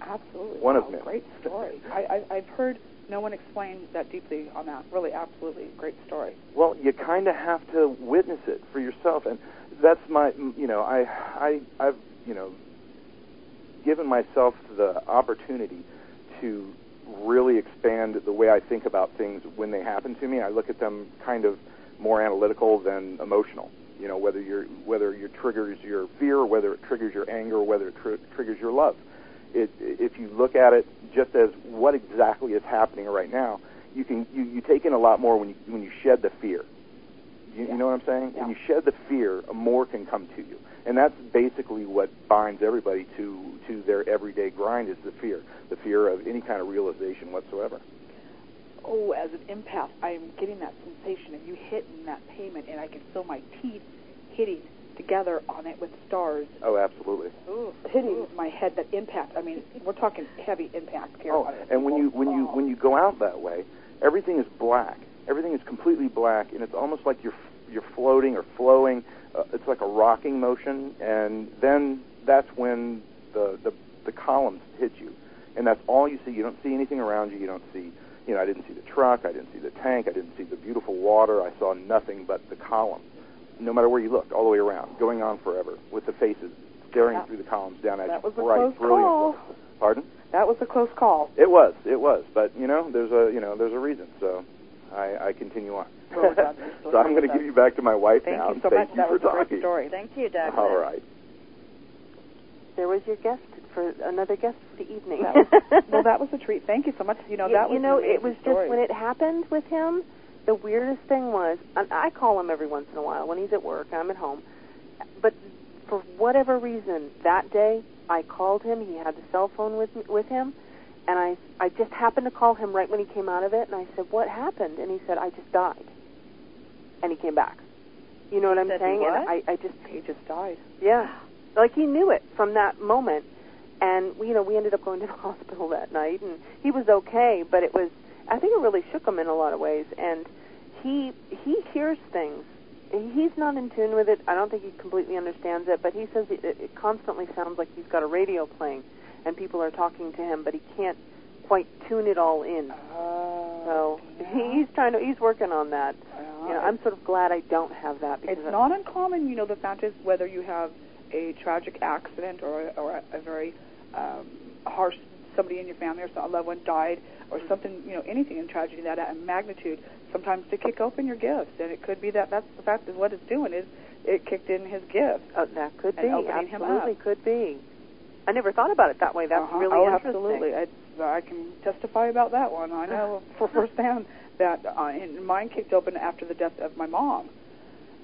Speaker 3: Absolutely.
Speaker 4: One of
Speaker 3: wow,
Speaker 4: many.
Speaker 3: Great story. I, I I've heard no one explain that deeply on that. Really, absolutely great story.
Speaker 4: Well, you kind of have to witness it for yourself, and that's my, you know, I, I, I've, you know, given myself the opportunity to really expand the way I think about things when they happen to me. I look at them kind of more analytical than emotional. You know, whether you're whether it triggers your fear, whether it triggers your anger, whether it tr- triggers your love. It, if you look at it just as what exactly is happening right now, you can you, you take in a lot more when you when you shed the fear. You,
Speaker 3: Yeah.
Speaker 4: you know what I'm saying?
Speaker 3: Yeah.
Speaker 4: When you shed the fear, more can come to you, and that's basically what binds everybody to to their everyday grind is the fear, the fear of any kind of realization whatsoever.
Speaker 3: Oh, as an empath, I'm getting that sensation of you hitting that payment, and I can feel my teeth hitting together on it with stars,
Speaker 4: Oh, absolutely.
Speaker 1: Ooh,
Speaker 3: hitting my head. That impact. I mean, we're talking heavy impact here.
Speaker 4: Oh, and when you when you when you go out that way, everything is black. Everything is completely black, and it's almost like you're you're floating or flowing. Uh, it's like a rocking motion, and then that's when the, the the columns hit you, and that's all you see. You don't see anything around you. You don't see, you know, I didn't see the truck. I didn't see the tank. I didn't see the beautiful water. I saw nothing but the columns. No matter where you looked, all the way around, going on forever, with the faces staring
Speaker 3: That-
Speaker 4: through the columns down at
Speaker 3: that
Speaker 4: you.
Speaker 3: was a
Speaker 4: bright,
Speaker 3: close
Speaker 4: brilliant.
Speaker 3: call.
Speaker 4: Pardon?
Speaker 3: That was a close call.
Speaker 4: It was, it was, but you know, there's a you know, there's a reason. So, I, I continue on.
Speaker 3: Well, we're glad that you're still
Speaker 4: so I'm going to give you back to my wife
Speaker 3: Thank
Speaker 4: now.
Speaker 3: you so
Speaker 4: Thank
Speaker 3: much.
Speaker 4: you
Speaker 3: that
Speaker 4: for
Speaker 3: was a
Speaker 4: talking.
Speaker 3: great story.
Speaker 1: Thank you, Douglas.
Speaker 4: All right.
Speaker 2: There was your guest for another guest for the evening.
Speaker 3: That was, well, that was a treat. Thank you so much. You know,
Speaker 2: you,
Speaker 3: that was
Speaker 2: you know, it was
Speaker 3: story.
Speaker 2: just when it happened with him. The weirdest thing was, and I call him every once in a while when he's at work. I'm at home, but for whatever reason, that day I called him. He had the cell phone with with him, and I I just happened to call him right when he came out of it, and I said, "What happened?" And he said, "I just died," and he came back. You know what I'm
Speaker 1: Said
Speaker 2: saying?
Speaker 1: what?
Speaker 2: And I I just
Speaker 3: he just died.
Speaker 2: yeah, like he knew it from that moment, and you know we ended up going to the hospital that night, and he was okay, but it was I think it really shook him in a lot of ways, and he he hears things. He's not in tune with it. I don't think he completely understands it, but he says it, it constantly sounds like he's got a radio playing, and people are talking to him, but he can't quite tune it all in.
Speaker 3: Oh,
Speaker 2: So
Speaker 3: yeah.
Speaker 2: he's trying to he's working on that.
Speaker 3: Well,
Speaker 2: You know, I'm sort of glad I don't have that because
Speaker 3: It's not uncommon, you know, the fact is whether you have a tragic accident or, or a, a very um, harsh, somebody in your family or a loved one died or something, you know, anything in tragedy that at magnitude, sometimes to kick open your gifts. And it could be that that's the fact is what it's doing is it kicked in his gift.
Speaker 2: Oh, that could be.
Speaker 3: opening him
Speaker 2: Absolutely could be. I never thought about it that way. That's
Speaker 3: Uh-huh.
Speaker 2: really
Speaker 3: oh,
Speaker 2: interesting.
Speaker 3: absolutely. I, I can testify about that one. I know for firsthand that uh, and mine kicked open after the death of my mom.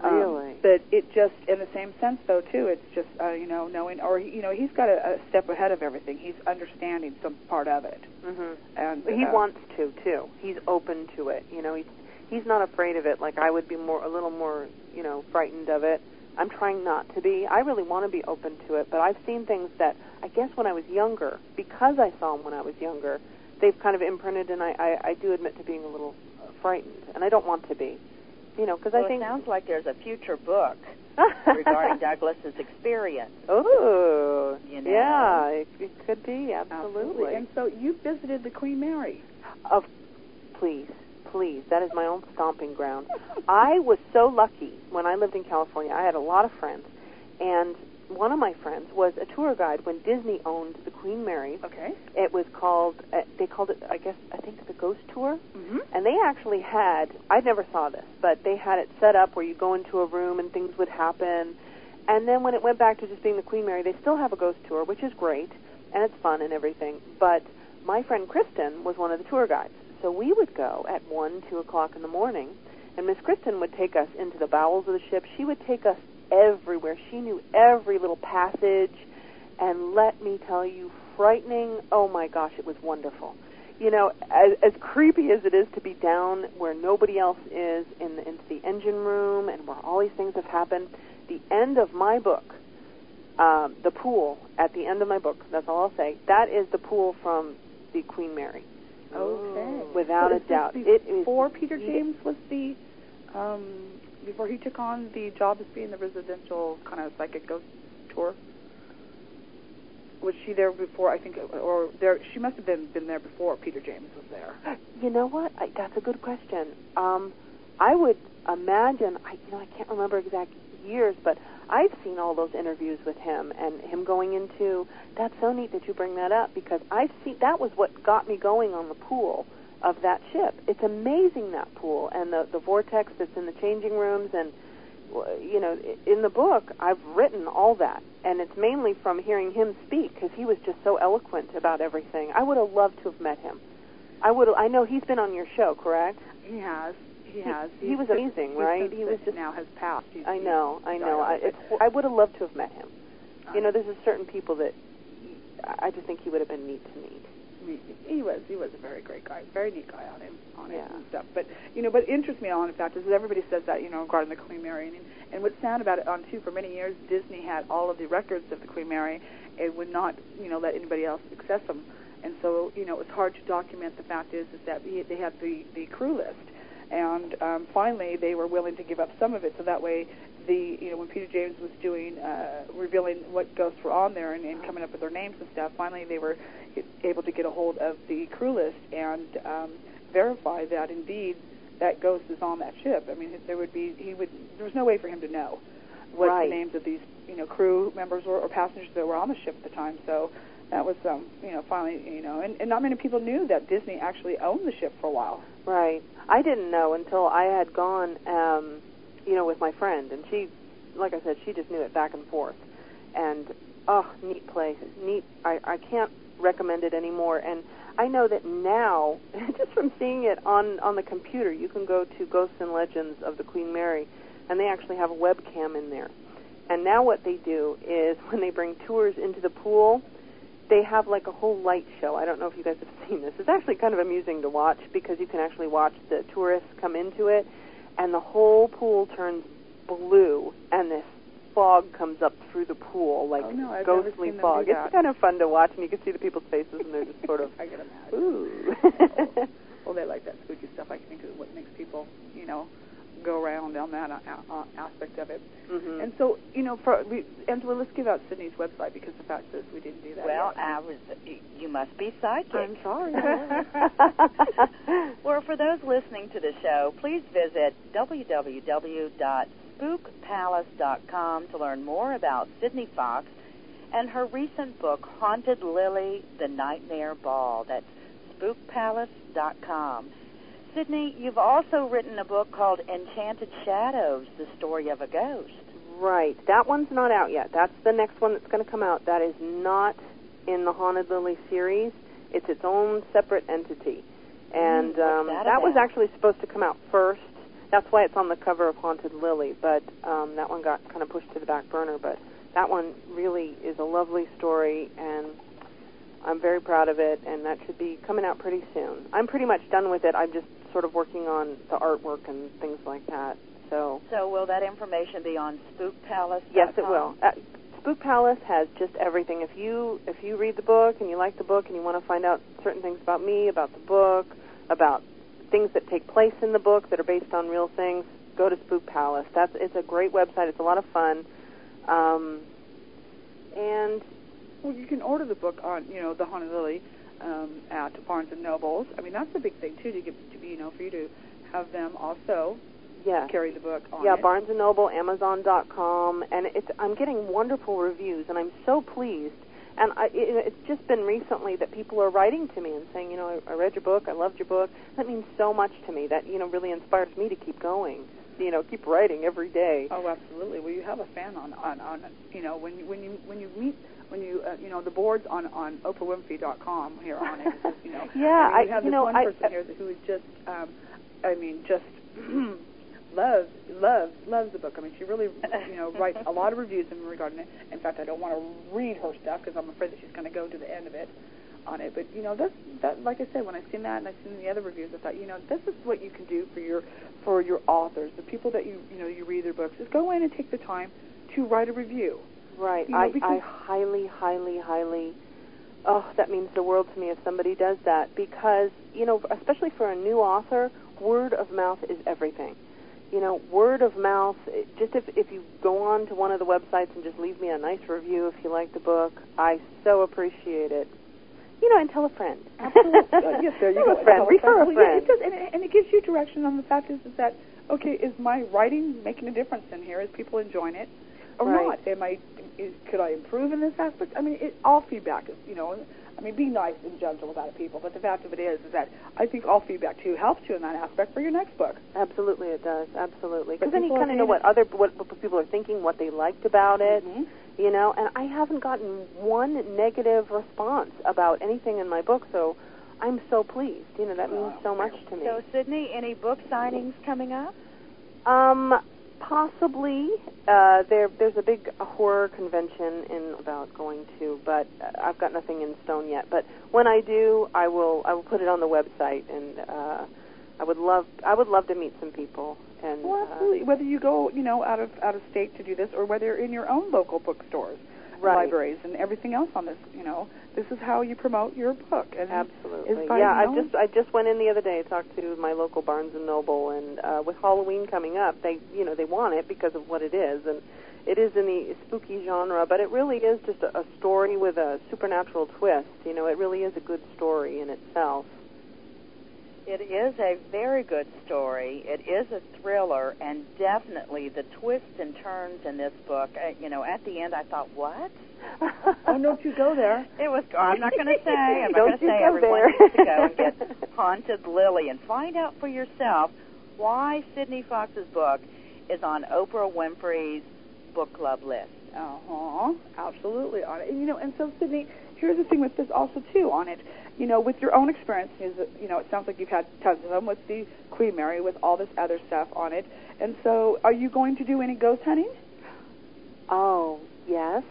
Speaker 3: Um,
Speaker 2: Really?
Speaker 3: but it just, in the same sense, though, too, it's just, uh, you know, knowing, or, you know, he's got a, a step ahead of everything. He's understanding some part of it.
Speaker 2: Mm-hmm.
Speaker 3: And
Speaker 2: He
Speaker 3: uh,
Speaker 2: wants to too. He's open to it. You know, he's he's not afraid of it. Like I would be more a little more, you know, frightened of it. I'm trying not to be. I really want to be open to it, but I've seen things that I guess when I was younger, because I saw them when I was younger, they've kind of imprinted, and I I, I do admit to being a little uh, frightened, and I don't want to be. You know, because
Speaker 1: Well,
Speaker 2: I think
Speaker 1: it sounds like there's a future book regarding Douglas's experience.
Speaker 2: Oh,
Speaker 1: You know.
Speaker 2: yeah, it, it could be absolutely.
Speaker 3: And so you visited the Queen Mary.
Speaker 2: Of please, please, that is my own stomping ground. I was so lucky when I lived in California. I had a lot of friends, and one of my friends was a tour guide when Disney owned the Queen Mary.
Speaker 3: Okay.
Speaker 2: It was called, uh, they called it, I guess, I think the Ghost Tour.
Speaker 3: Mm-hmm.
Speaker 2: And they actually had, I never saw this, but they had it set up where you go into a room and things would happen. And then when it went back to just being the Queen Mary, they still have a ghost tour, which is great, and it's fun and everything. But my friend Kristen was one of the tour guides. So we would go at 1, 2 o'clock in the morning, and Miss Kristen would take us into the bowels of the ship. She would take us everywhere. She knew every little passage, and let me tell you, frightening. Oh my gosh, it was wonderful. You know, as, as creepy as it is to be down where nobody else is in the, into the engine room and where all these things have happened, the end of my book, um, the pool at the end of my book, that's all I'll say. That is the pool from the Queen Mary.
Speaker 3: Okay.
Speaker 2: Without
Speaker 3: so
Speaker 2: a doubt. It is
Speaker 3: Before Peter James was the, um, before he took on the job as being the residential kind of psychic ghost tour. Was she there before? I think, or there she must have been been there before Peter James was there.
Speaker 2: You know what? I, that's a good question. Um, I would imagine. I you know I can't remember exact years, but I've seen all those interviews with him and him going into. That's so neat that you bring that up because I've seen that was what got me going on the pool of that ship. It's amazing that pool and the the vortex that's in the changing rooms and you know in the book I've written all that and it's mainly from hearing him speak because he was just so eloquent about everything. I would have loved to have met him. I would. I know he's been on your show, correct?
Speaker 3: He has. He has.
Speaker 2: he
Speaker 3: He's
Speaker 2: was amazing, right? He was just-
Speaker 3: now has passed. He's,
Speaker 2: I know. I know. I, it's, I would have loved to have met him. You know, there's a certain people that I just think he would have been neat to meet.
Speaker 3: He was he was a very great guy, very neat guy on him on it and stuff. But you know, what interests me on in fact is that everybody says that you know regarding the Queen Mary, and and what's sad about it on too for many years Disney had all of the records of the Queen Mary, and would not you know let anybody else access them, and so you know it was hard to document. The fact is is that we- they had the the crew list, and um, finally they were willing to give up some of it so that way the you know when Peter James was doing uh, revealing what ghosts were on there and, and coming up with their names and stuff, finally they were able to get a hold of the crew list and um, verify that indeed that ghost is on that ship. I mean, there would be he would there was no way for him to know what
Speaker 2: Right.
Speaker 3: the names of these you know crew members were or passengers that were on the ship at the time. So that was um you know finally you know and, and not many people knew that Disney actually owned the ship for a while.
Speaker 2: Right. I didn't know until I had gone, um, you know, with my friend, and she, like I said, she just knew it back and forth. And oh, neat place, neat. I I can't recommend it anymore. And I know that now, just from seeing it on on the computer, you can go to Ghosts and Legends of the Queen Mary, and they actually have a webcam in there. And now what they do is when they bring tours into the pool, they have like a whole light show. I don't know if you guys have seen this. It's actually kind of amusing to watch because you can actually watch the tourists come into it, and the whole pool turns blue, and this fog comes up through the pool, like
Speaker 3: Oh, no,
Speaker 2: ghostly fog. It's kind of fun to watch, and you can see the people's faces, and they're just sort of
Speaker 3: I can imagine.
Speaker 2: ooh.
Speaker 3: Well, they like that spooky stuff. I think is what makes people, you know, go around on that uh, uh, aspect of it.
Speaker 2: hmm
Speaker 3: And so, you know, for we, Angela, let's give out Sydney's website because the fact is we didn't do that.
Speaker 1: Well,
Speaker 3: yet.
Speaker 1: I was. You must be psychic.
Speaker 2: I'm sorry.
Speaker 1: well, for those listening to the show, please visit www.spookpalace.com to learn more about Sydney Fox and her recent book, Haunted Lily: The Nightmare Ball. That's spookpalace.com. Sydney, you've also written a book called Enchanted Shadows: The Story of a Ghost.
Speaker 2: Right. That one's not out yet. That's the next one that's going to come out. That is not in the Haunted Lily series. It's its own separate entity. And
Speaker 1: Mm,
Speaker 2: um,
Speaker 1: that
Speaker 2: was actually supposed to come out first. That's why it's on the cover of Haunted Lily, but um, that one got kind of pushed to the back burner. But that one really is a lovely story, and I'm very proud of it, and that should be coming out pretty soon. I'm pretty much done with it. I'm just sort of working on the artwork and things like that. So
Speaker 1: So, will that information be on Spook Palace?
Speaker 2: Yes, it will. Uh, Spook Palace has just everything. If you if you read the book and you like the book and you want to find out certain things about me, about the book, about things that take place in the book that are based on real things, go to Spook Palace. That's it's a great website. It's a lot of fun. Um, and
Speaker 3: Well, you can order the book on, you know, the Haunted Lily um, at Barnes and Nobles. I mean, that's a big thing too to get to be, you know, for you to have them also
Speaker 2: yeah,
Speaker 3: carry the book on
Speaker 2: yeah,
Speaker 3: it.
Speaker 2: Barnes and Noble, Amazon.com, and it's I'm getting wonderful reviews, and I'm so pleased. And I, it, it's just been recently that people are writing to me and saying, you know, I, I read your book, I loved your book. That means so much to me. That you know really inspires me to keep going. You know, keep writing every day.
Speaker 3: Oh, absolutely. Well, you have a fan on on on you know when you when you when you meet when you uh, you know the boards on on OprahWinfrey.com here on it. just, you know,
Speaker 2: Yeah,
Speaker 3: I mean, you
Speaker 2: I-
Speaker 3: have
Speaker 2: you
Speaker 3: this
Speaker 2: know,
Speaker 3: one
Speaker 2: I-
Speaker 3: person here who is just um, I mean just loves loves loves the book. I mean, she really you know writes a lot of reviews in regarding it. In fact, I don't want to read her stuff because I'm afraid that she's going to go to the end of it on it. But you know, that's that. Like I said, when I seen that and I seen the other reviews, I thought, you know, this is what you can do for your for your authors, the people that you you know you read their books. Is go in and take the time to write a review.
Speaker 2: Right.
Speaker 3: You know,
Speaker 2: I, I highly, highly, highly. Oh, that means the world to me if somebody does that because you know, especially for a new author, word of mouth is everything. You know, word of mouth. Just if if you go on to one of the websites and just leave me a nice review if you like the book, I so appreciate it. You know, and tell a friend.
Speaker 3: Absolutely. Uh, yes, there you
Speaker 2: Tell
Speaker 3: go.
Speaker 2: a friend. Refer a
Speaker 3: Well, yeah,
Speaker 2: friend.
Speaker 3: it does, and, it- and it gives you direction on the fact is, is that okay? Is my writing making a difference in here? Is people enjoying it or
Speaker 2: Right.
Speaker 3: not? Am I? Is, could I improve in this aspect? I mean, it, all feedback is you know. I mean, be nice and gentle about it, people. But the fact of it is, is that I think all feedback too helps you in that aspect for your next book.
Speaker 2: Absolutely, it does. Absolutely, because then you kind of know what other what, what people are thinking, what they liked about it.
Speaker 3: Mhm.
Speaker 2: You know and i haven't gotten one negative response about anything in my book so i'm so pleased. You know that means so much to me.
Speaker 1: So, Sydney, any book signings coming up?
Speaker 2: um possibly. Uh there there's a big horror convention in about going to but i've got nothing in stone yet. But when i do i will i will put it on the website and uh i would love i would love to meet some people and
Speaker 3: Well,
Speaker 2: uh,
Speaker 3: absolutely. Whether you go, you know, out of out of state to do this, or whether you're in your own local bookstores,
Speaker 2: Right.
Speaker 3: libraries, and everything else on this, you know, this is how you promote your book. And
Speaker 2: Absolutely. yeah, I just I just went in the other day. I talked to my local Barnes and Noble, and uh, with Halloween coming up, they you know they want it because of what it is, and it is in the spooky genre, but it really is just a, a story with a supernatural twist. You know, it really is a good story in itself.
Speaker 1: It is a very good story. It is a thriller, and definitely the twists and turns in this book. Uh, you know, at the end, I thought, what?
Speaker 3: oh, don't you go there.
Speaker 1: It was. I'm not going to say. I'm not going to say. Everyone
Speaker 2: there.
Speaker 1: needs to go and get Haunted Lily and find out for yourself why Sydney Fox's book is on Oprah Winfrey's book club list.
Speaker 3: Uh huh. Absolutely on it. And, you know, and so Sydney, here's the thing with this also too on it. You know, with your own experiences, you know, it sounds like you've had tons of them with the Queen Mary, with all this other stuff on it. And so, are you going to do any ghost hunting?
Speaker 2: Oh, yes.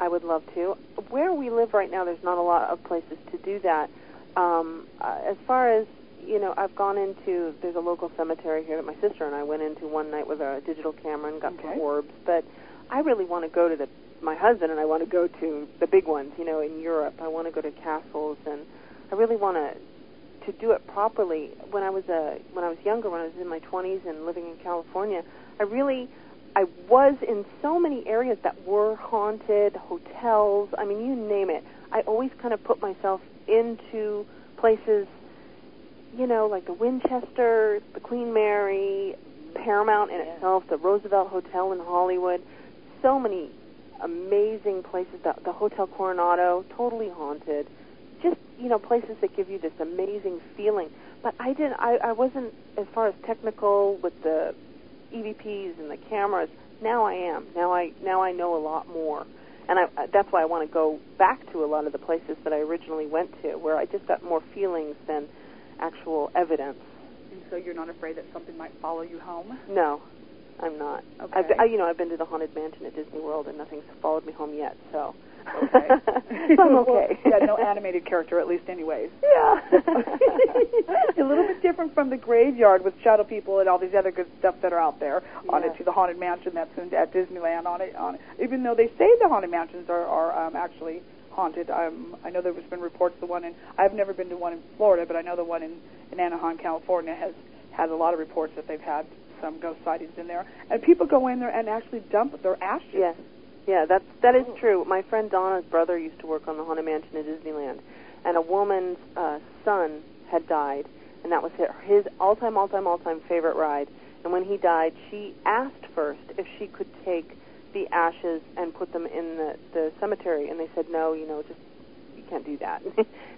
Speaker 2: I would love to. Where we live right now, there's not a lot of places to do that. Um, as far as you know, I've gone into there's a local cemetery here that my sister and I went into one night with a digital camera and got
Speaker 3: Okay.
Speaker 2: some orbs. But I really want to go to the my husband and I want to go to the big ones. You know, in Europe, I want to go to castles and I really want to to do it properly. When I was a when I was younger, when I was in my 20s and living in California, I really I was in so many areas that were haunted, hotels, I mean, you name it. I always kind of put myself into places, you know, like the Winchester, the Queen Mary, Paramount in
Speaker 1: Yeah.
Speaker 2: itself, the Roosevelt Hotel in Hollywood. So many amazing places. The, the Hotel Coronado, totally haunted. Just, you know, places that give you this amazing feeling. But I didn't, I, I wasn't, as far as technical with the EVPs and the cameras. Now I am. Now I now I know a lot more, and I, that's why I want to go back to a lot of the places that I originally went to, where I just got more feelings than actual evidence.
Speaker 3: And so, you're not afraid that something might follow you home?
Speaker 2: No, I'm not.
Speaker 3: Okay.
Speaker 2: I've, I, you know, I've been to the haunted mansion at Disney World, and nothing's followed me home yet. So,
Speaker 3: Okay.
Speaker 2: I'm
Speaker 3: Well,
Speaker 2: okay.
Speaker 3: yeah, no animated character, at least, anyways.
Speaker 2: Yeah.
Speaker 3: a little bit different from the graveyard with shadow people and all these other good stuff that are out there on
Speaker 2: Yeah.
Speaker 3: it to the haunted mansion that's in, at Disneyland on it on it. even though they say the haunted mansions are are um, actually haunted um I know there's been reports the one in I've never been to one in Florida but I know the one in in Anaheim California has had a lot of reports that they've had some ghost sightings in there and people go in there and actually dump their ashes
Speaker 2: Yes. Yeah, that's that is true. My friend Donna's brother used to work on the Haunted Mansion at Disneyland, and a woman's uh, son had died, and that was his, all-time, all-time, all-time favorite ride. And when he died, she asked first if she could take the ashes and put them in the the cemetery, and they said no. You know, just you can't do that.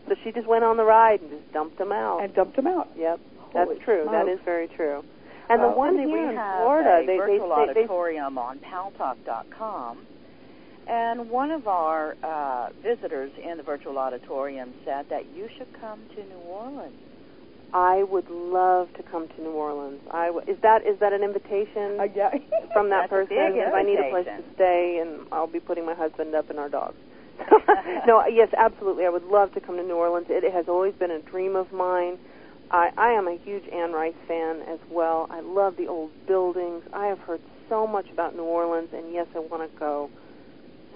Speaker 2: so she just went on the ride and just dumped them out.
Speaker 3: and dumped them out
Speaker 2: yep, that's true. That
Speaker 3: smokes.
Speaker 2: is very true. And the
Speaker 3: Well,
Speaker 2: one
Speaker 1: Cindy,
Speaker 2: here
Speaker 1: we
Speaker 2: in
Speaker 1: have
Speaker 2: Florida, they they
Speaker 1: virtual
Speaker 2: say they
Speaker 1: auditorium on paltalk.com, and one of our uh, visitors in the virtual auditorium said that you should come to New Orleans.
Speaker 2: I would love to come to New Orleans. I w- is that is that an invitation
Speaker 3: uh, yeah
Speaker 2: from that person? Because I need a place to stay, and I'll be putting my husband up and our dogs. no, yes, absolutely. I would love to come to New Orleans. It, It has always been a dream of mine. I, I am a huge Anne Rice fan as well. I love the old buildings. I have heard so much about New Orleans, and yes, I want to go.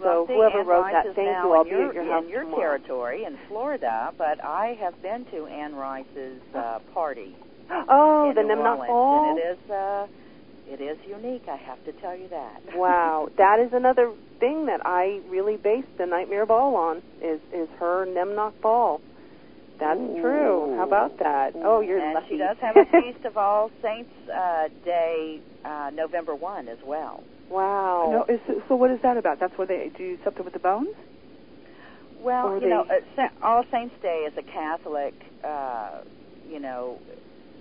Speaker 1: Well,
Speaker 2: So whoever
Speaker 1: Anne
Speaker 2: wrote
Speaker 1: Rice
Speaker 2: that, thank you. I'll
Speaker 1: in
Speaker 2: be
Speaker 1: your,
Speaker 2: at your house
Speaker 1: in your
Speaker 2: tomorrow.
Speaker 1: territory in Florida, but I have been to Anne Rice's uh, party
Speaker 2: Oh, the
Speaker 1: Memnoch
Speaker 2: Ball.
Speaker 1: and it is uh, it is unique. I have to tell you that.
Speaker 2: Wow, that is another thing that I really based the Nightmare Ball on is is her Memnoch Ball. That's true. How about that? Oh, you're
Speaker 1: and
Speaker 2: lucky.
Speaker 1: she does have a feast of All Saints uh, Day, uh, November one as well.
Speaker 2: wow.
Speaker 3: no is, so what is that about that's where they do something with the bones
Speaker 1: Well, you know,
Speaker 3: they-
Speaker 1: uh, Sa- All Saints Day is a Catholic, uh, you know,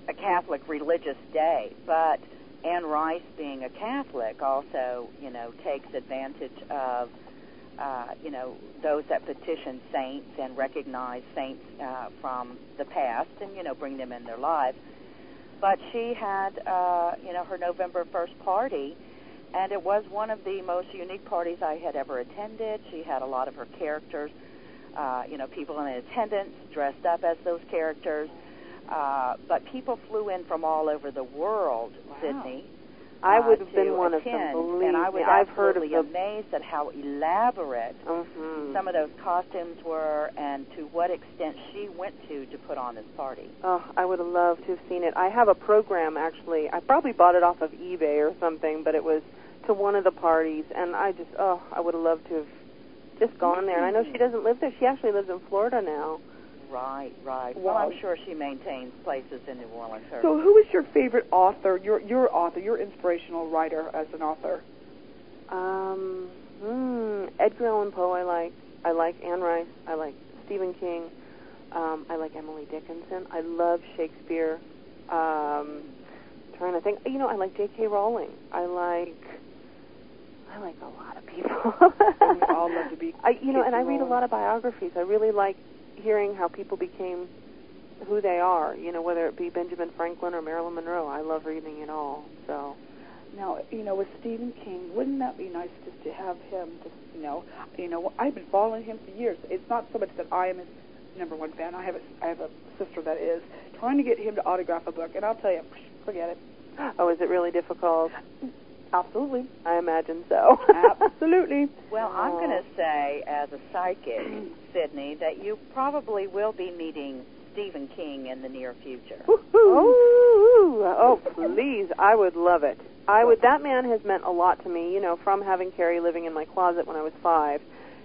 Speaker 1: a Catholic religious day, but Anne Rice, being a Catholic, also, you know, takes advantage of, uh, you know, those that petition saints and recognize saints uh, from the past, and you know, bring them in their lives. But she had, uh, you know, her November first party, and it was one of the most unique parties I had ever attended. She had a lot of her characters, uh, you know, people in attendance dressed up as those characters. Uh, but people flew in from all over the world,
Speaker 3: Wow.
Speaker 1: Sydney.
Speaker 2: I would have been one of them.
Speaker 1: attend,
Speaker 2: Believe
Speaker 1: and I
Speaker 2: me,
Speaker 1: was
Speaker 2: I've heard of
Speaker 1: absolutely amazed at how elaborate
Speaker 2: Mhm.
Speaker 1: some of those costumes were, and to what extent she went to to put on this party.
Speaker 2: Oh, I would have loved to have seen it. I have a program actually. I probably bought it off of eBay or something, but it was to one of the parties, and I just oh, I would have loved to have just gone there. And I know she doesn't live there. She actually lives in Florida now.
Speaker 1: Right, right. Well,
Speaker 3: Wow.
Speaker 1: I'm sure she maintains places in New Orleans. Her
Speaker 3: So, who is your favorite author? Your your author, your inspirational writer as an author?
Speaker 2: Um, hmm, Edgar Allan Poe. I like. I like Anne Rice. I like Stephen King. Um, I like Emily Dickinson. I love Shakespeare. Um, trying to think. You know, I like J.K. Rowling. I like. I like a lot of people.
Speaker 3: We all love to be
Speaker 2: I, you know,
Speaker 3: J.K.
Speaker 2: and I read a lot of biographies. I really like hearing how people became who they are. You know, whether it be Benjamin Franklin or Marilyn Monroe. I love reading it all. So.
Speaker 3: Now, you know, with Stephen King, wouldn't that be nice just to have him? Just you know, you know, I've been following him for years. It's not so much that I am his number one fan. I have a I have a sister that is trying to get him to autograph a book, and I'll tell you, forget it.
Speaker 2: Oh, is it really difficult?
Speaker 3: Absolutely,
Speaker 2: I imagine so.
Speaker 3: absolutely.
Speaker 1: Well, I'm uh, going to say, as a psychic, Sydney, that you probably will be meeting Stephen King in the near future.
Speaker 2: Oh, oh, please! I would love it. I would. That man has meant a lot to me. You know, from having Carrie living in my closet when I was five,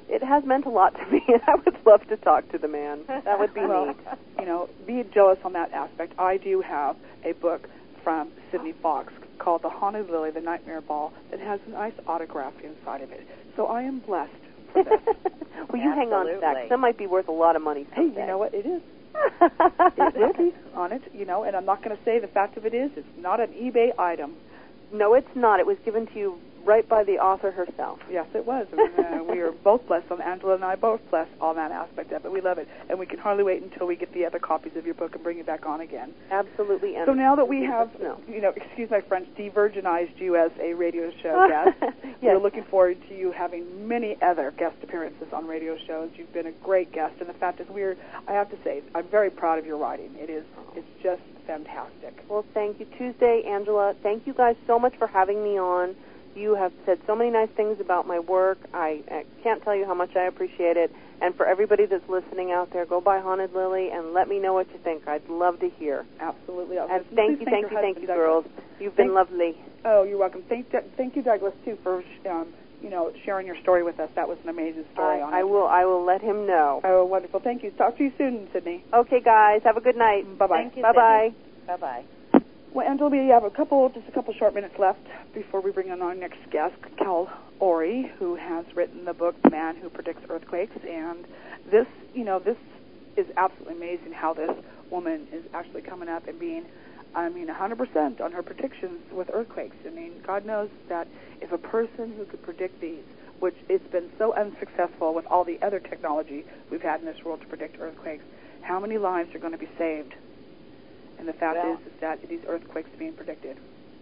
Speaker 2: it has meant a lot to me, and I would love to talk to the man. That would be
Speaker 3: Well,
Speaker 2: neat.
Speaker 3: you know, be jealous on that aspect. I do have a book from Sydney Fox called The Haunted Lily, The Nightmare Ball that has a nice autograph inside of it. So I am blessed for this.
Speaker 2: Will you hang on to that? 'Cause
Speaker 1: Absolutely.
Speaker 2: that might be worth a lot of money
Speaker 3: hey, you know what? It is. It will be on it, you know, and I'm not going to say the fact of it is it's not an eBay item.
Speaker 2: No, it's not. It was given to you right by the author herself.
Speaker 3: Yes, it was. And, uh, we are both blessed. On Angela and I both blessed on that aspect of it. We love it, and we can hardly wait until we get the other copies of your book and bring it back on again.
Speaker 2: Absolutely. And
Speaker 3: So now that we have, you know, excuse my French, de-virginized you as a radio show guest,
Speaker 2: yes.
Speaker 3: we're looking forward to you having many other guest appearances on radio shows. You've been a great guest, and the fact is, we're, I have to say, I'm very proud of your writing. It is, it's just fantastic.
Speaker 2: Well, thank you, Tuesday, Angela. Thank you guys so much for having me on. You have said so many nice things about my work. I, I can't tell you how much I appreciate it. And for everybody that's listening out there, go buy Haunted Lily and let me know what you think. I'd love to hear.
Speaker 3: Absolutely.
Speaker 2: And thank you, thank
Speaker 3: your
Speaker 2: you, thank you,
Speaker 3: Douglas.
Speaker 2: girls. You've been
Speaker 3: Thank-
Speaker 2: lovely.
Speaker 3: Oh, you're welcome. Thank, thank you, Douglas, too, for um, you know sharing your story with us. That was an amazing story.
Speaker 2: I,
Speaker 3: on
Speaker 2: I will. I will let him know.
Speaker 3: Oh, wonderful. Thank you. Talk to you soon, Sydney.
Speaker 2: Okay, guys. Have a good night.
Speaker 3: Bye bye.
Speaker 1: Thank you,
Speaker 2: Bye bye.
Speaker 1: Bye bye.
Speaker 3: Well, Angela, we have a couple, just a couple short minutes left before we bring on our next guest, Cal Orey, who has written the book "The Man Who Predicts Earthquakes." And this, you know, this is absolutely amazing how this woman is actually coming up and being, I mean, 100% on her predictions with earthquakes. I mean, God knows that if a person who could predict these, which it's been so unsuccessful with all the other technology we've had in this world to predict earthquakes, how many lives are going to be saved? And the fact
Speaker 1: Well-
Speaker 3: is, is that these earthquakes are being predicted.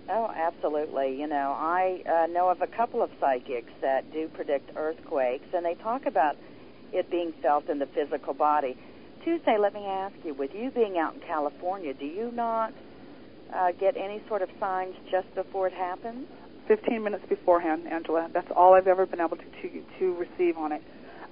Speaker 1: Oh, absolutely. You know, I uh, know of a couple of psychics that do predict earthquakes, and they talk about it being felt in the physical body. Tuesday, let me ask you, with you being out in California, do you not uh, get any sort of signs just before it happens?
Speaker 3: 15 minutes beforehand, Angela. That's all I've ever been able to to, to receive on it.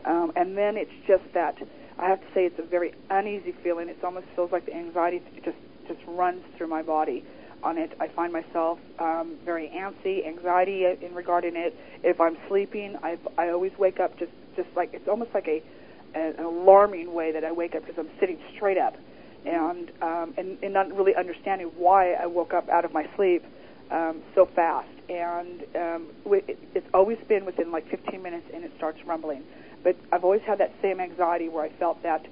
Speaker 3: Um, and then it's just that I have to say it's a very uneasy feeling. It almost feels like the anxiety just just runs through my body on it. I find myself um, very antsy, anxiety in regarding it. If I'm sleeping, I I always wake up just just like it's almost like a an alarming way that I wake up because I'm sitting straight up and um, and, and not really understanding why I woke up out of my sleep um, so fast. And um, it, it's always been within like 15 minutes, and it starts rumbling. But I've always had that same anxiety where I felt that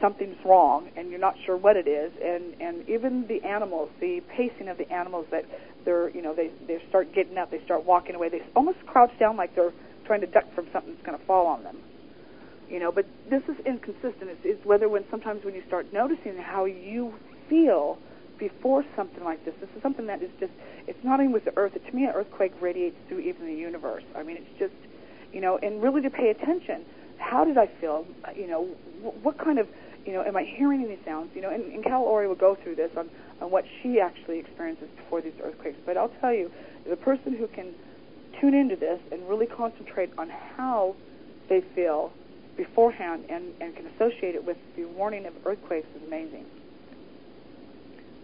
Speaker 3: something's wrong, and you're not sure what it is. And and even the animals, the pacing of the animals that they're you know they they start getting up, they start walking away, they almost crouch down like they're trying to duck from something that's going to fall on them. You know but this is inconsistent. It's, it's whether when sometimes when you start noticing how you feel before something like this this is something that is just it's not even with the earth. To me an earthquake radiates through even the universe. I mean it's just you know and really to pay attention how did i feel? You know wh- what kind of you know am i hearing any sounds you know and, and cal orey will go through this on on what she actually experiences before these earthquakes but i'll tell you the person who can tune into this and really concentrate on how they feel beforehand and, and can associate it with the warning of earthquakes is amazing.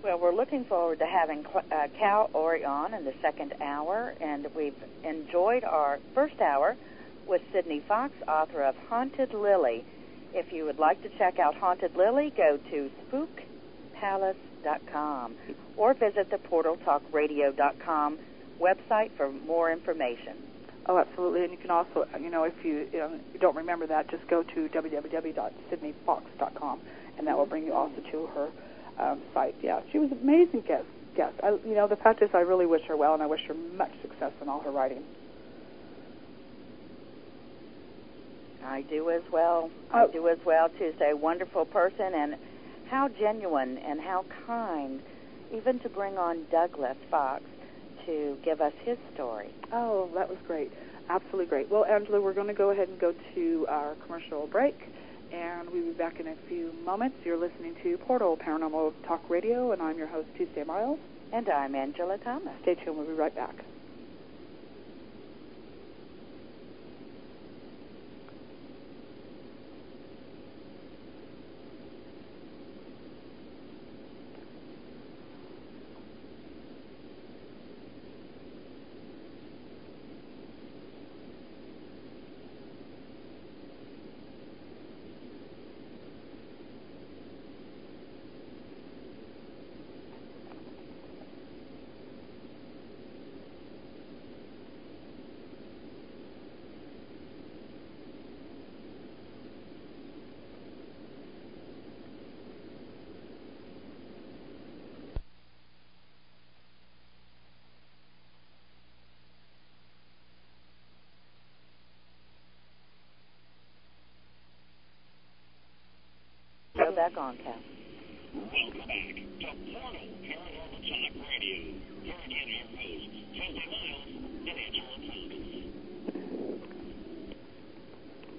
Speaker 1: Well, we're looking forward to having uh, Cal Orey on in the second hour, and we've enjoyed our first hour with Sydney Fox, author of Haunted Lily. If you would like to check out Haunted Lily, go to spookpalace.com or visit the portaltalkradio.com website for more information.
Speaker 3: Oh, absolutely. And you can also, you know, if you, you don't remember that, just go to www.sydneyfox.com, and that will bring you also to her um, site. Yeah, she was an amazing guest. Guest. I, you know, the fact is, I really wish her well, and I wish her much success in all her writing.
Speaker 1: I do as well. I oh. do as well. Tuesday, wonderful person, and how genuine and how kind, even to bring on Douglas Fox to give us his story.
Speaker 3: Oh, that was great. Absolutely great. Well, Angela, we're going to go ahead and go to our commercial break, and we'll be back in a few moments. You're listening to Portal Paranormal Talk Radio, and I'm your host, Tuesday Miles.
Speaker 1: And I'm Angela Thomas.
Speaker 3: Stay tuned. We'll be right back.
Speaker 1: Go back on, Cal.
Speaker 5: Welcome back to Portal Paranormal Talk Radio. Here again, your hosts, Tuesday Miles and Angela Thomas.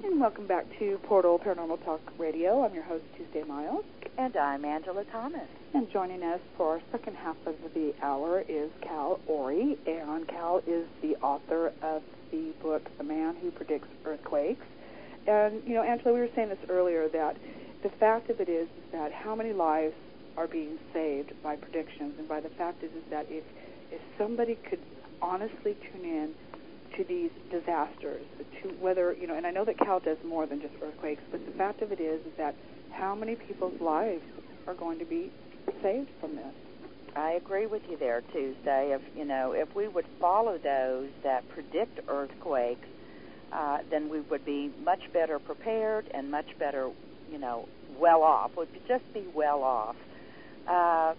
Speaker 3: And welcome back to Portal Paranormal Talk Radio. I'm your host, Tuesday Miles.
Speaker 1: And I'm Angela Thomas.
Speaker 3: And joining us for our second half of the hour is Cal Orey. And Cal is the author of the book, The Man Who Predicts Earthquakes. And, you know, Angela, we were saying this earlier that the fact of it is, is that how many lives are being saved by predictions, and by the fact is, is that if if somebody could honestly tune in to these disasters, to whether you know, and I know that Cal does more than just earthquakes, but the fact of it is, is that how many people's lives are going to be saved from this?
Speaker 1: I agree with you there, Tuesday. If you know, if we would follow those that predict earthquakes, uh, then we would be much better prepared and much better you know, well off. Would just be well off. Uh,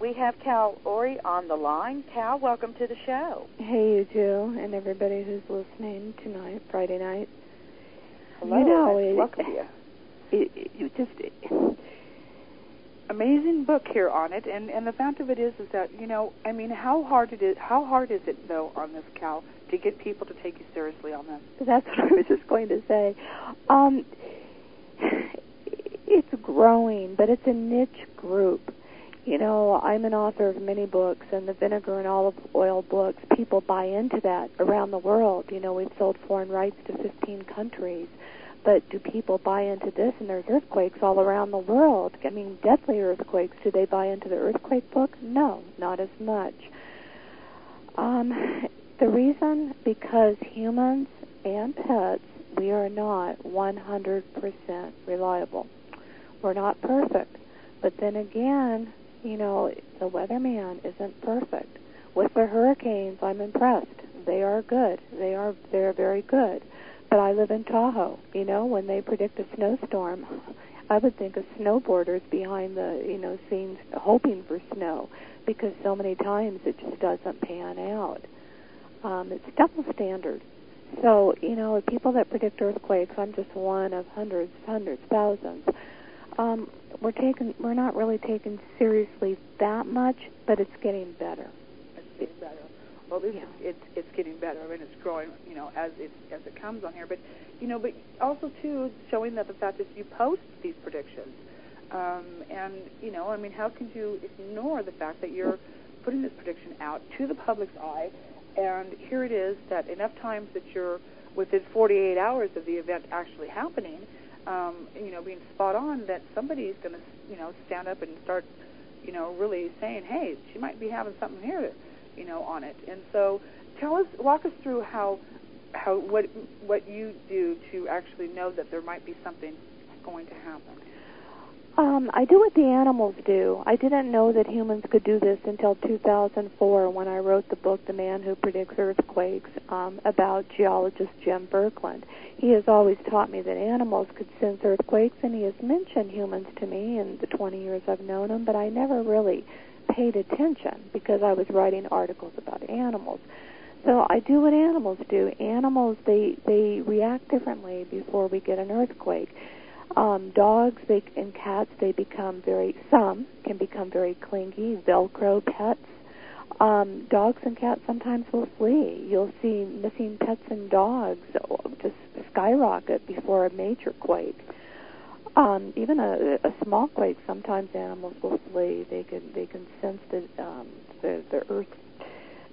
Speaker 1: we have Cal Orey on the line. Cal, welcome to the show.
Speaker 6: Hey, you two, and everybody who's listening tonight, Friday night.
Speaker 3: Hello,
Speaker 6: you know,
Speaker 3: and
Speaker 6: it,
Speaker 3: welcome to you.
Speaker 6: It, it, it just
Speaker 3: amazing book here on it, and and the fact of it is, is that you know, I mean, how hard it is, how hard is it though on this Cal to get people to take you seriously on this?
Speaker 6: That's what I was just going to say. Um, it's growing, but it's a niche group. You know, I'm an author of many books, and the vinegar and olive oil books, people buy into that around the world. You know, we've sold foreign rights to 15 countries. But do people buy into this? And there's earthquakes all around the world. I mean, deadly earthquakes. Do they buy into the earthquake book? No, not as much. Um, the reason, because humans and pets, we are not 100% reliable. We're not perfect. But then again, you know, the weatherman isn't perfect. With the hurricanes, I'm impressed. They are good. They are they're very good. But I live in Tahoe. You know, when they predict a snowstorm, I would think of snowboarders behind the you know scenes hoping for snow because so many times it just doesn't pan out. Um, it's double standard. So you know, people that predict earthquakes, I'm just one of hundreds, hundreds, thousands. Um, we're taken, we're not really taken seriously that much, but it's getting better.
Speaker 3: It's getting better. Well, this
Speaker 6: Yeah.
Speaker 3: it's it's getting better. I mean, it's growing, you know, as it as it comes on here. But you know, but also too showing that the fact that you post these predictions, um, and you know, I mean, how can you ignore the fact that you're putting this prediction out to the public's eye, and here it is that enough times that you're within 48 hours of the event actually happening, um, you know, being spot on, that somebody's going to, you know, stand up and start, you know, really saying, hey, she might be having something here, you know, on it. And so, tell us, walk us through how, how what what you do to actually know that there might be something going to happen?
Speaker 6: Um, I do what the animals do. I didn't know that humans could do this until 2004 when I wrote the book, The Man Who Predicts Earthquakes, um, about geologist Jim Berkland. He has always taught me that animals could sense earthquakes, and he has mentioned humans to me in the 20 years I've known him, but I never really paid attention because I was writing articles about animals. So I do what animals do. Animals they they react differently before we get an earthquake. Um, dogs they, and cats they become very some can become very clingy. Velcro pets. Um, dogs and cats sometimes will flee. You'll see missing pets and dogs just skyrocket before a major quake. Um, even a, a small quake, sometimes animals will flee. They can they can sense that um, the the earth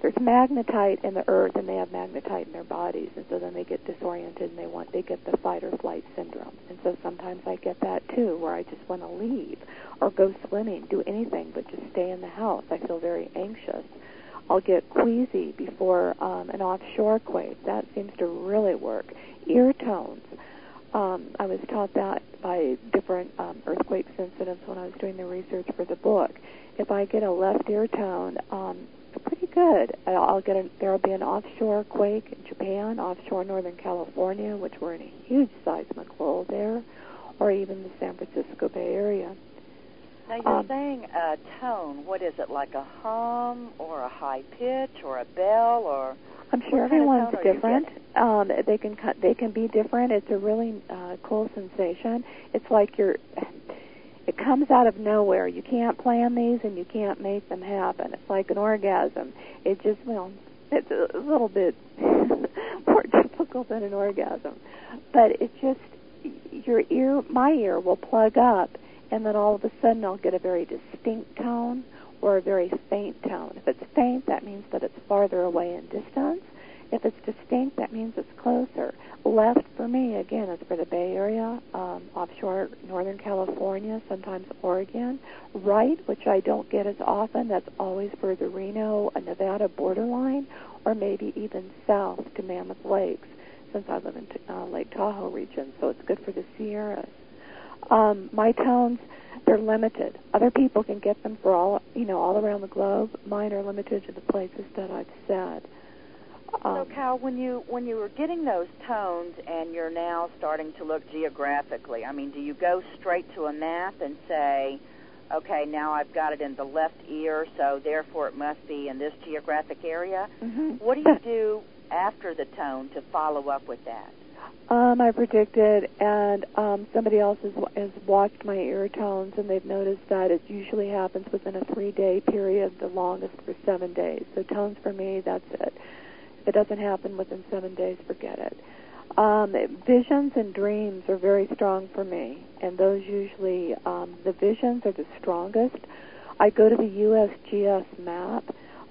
Speaker 6: there's magnetite in the earth and they have magnetite in their bodies and so then they get disoriented and they want they get the fight or flight syndrome. And so sometimes i get that too where i just want to leave or go swimming do anything but just stay in the house. I feel very anxious. I'll get queasy before um, an offshore quake. That seems to really work. Ear tones. Um, I was taught that by different um, earthquake sensitives when I was doing the research for the book. If I get a left ear tone, um, pretty good. I'll get a, there'll be an offshore quake in Japan, offshore Northern California, which we're in a huge seismic lull there, or even the San Francisco Bay Area.
Speaker 1: Now you're
Speaker 6: Um,
Speaker 1: saying a tone. What is it? Like a hum, or a high pitch, or a bell, or
Speaker 6: I'm sure
Speaker 1: What kind of
Speaker 6: everyone's
Speaker 1: tone are you
Speaker 6: different. Um, they can cut- they can be different. It's a really uh, cool sensation. It's like you're. It comes out of nowhere. You can't plan these, and you can't make them happen. It's like an orgasm. It just well, it's a little bit more difficult than an orgasm, but it's just your ear. My ear will plug up, and then all of a sudden I'll get a very distinct tone or a very faint tone. If it's faint, that means that it's farther away in distance. If it's distinct, that means it's closer. Left for me, again, is for the Bay Area, um, offshore Northern California, sometimes Oregon. Right, which I don't get as often, that's always for the Reno, Nevada borderline, or maybe even south to Mammoth Lakes, since I live in uh, Lake Tahoe region, so it's good for the Sierras. Um, my tones, they're limited. Other people can get them for all, you know, all around the globe. Mine are limited to the places that I've said.
Speaker 1: So,
Speaker 6: Um,
Speaker 1: Cal, when you when you were getting those tones and you're now starting to look geographically, I mean, do you go straight to a map and say, okay, now I've got it in the left ear, so therefore it must be in this geographic area?
Speaker 6: mhm.
Speaker 1: What do you do after the tone to follow up with that?
Speaker 6: Um, I predicted, and um, somebody else has, has watched my ear tones, and they've noticed that it usually happens within a three-day period, the longest for seven days. So tones for me, that's it. It doesn't happen within seven days, forget it. Um, visions and dreams are very strong for me, and those usually, um, the visions are the strongest. I go to the USGS map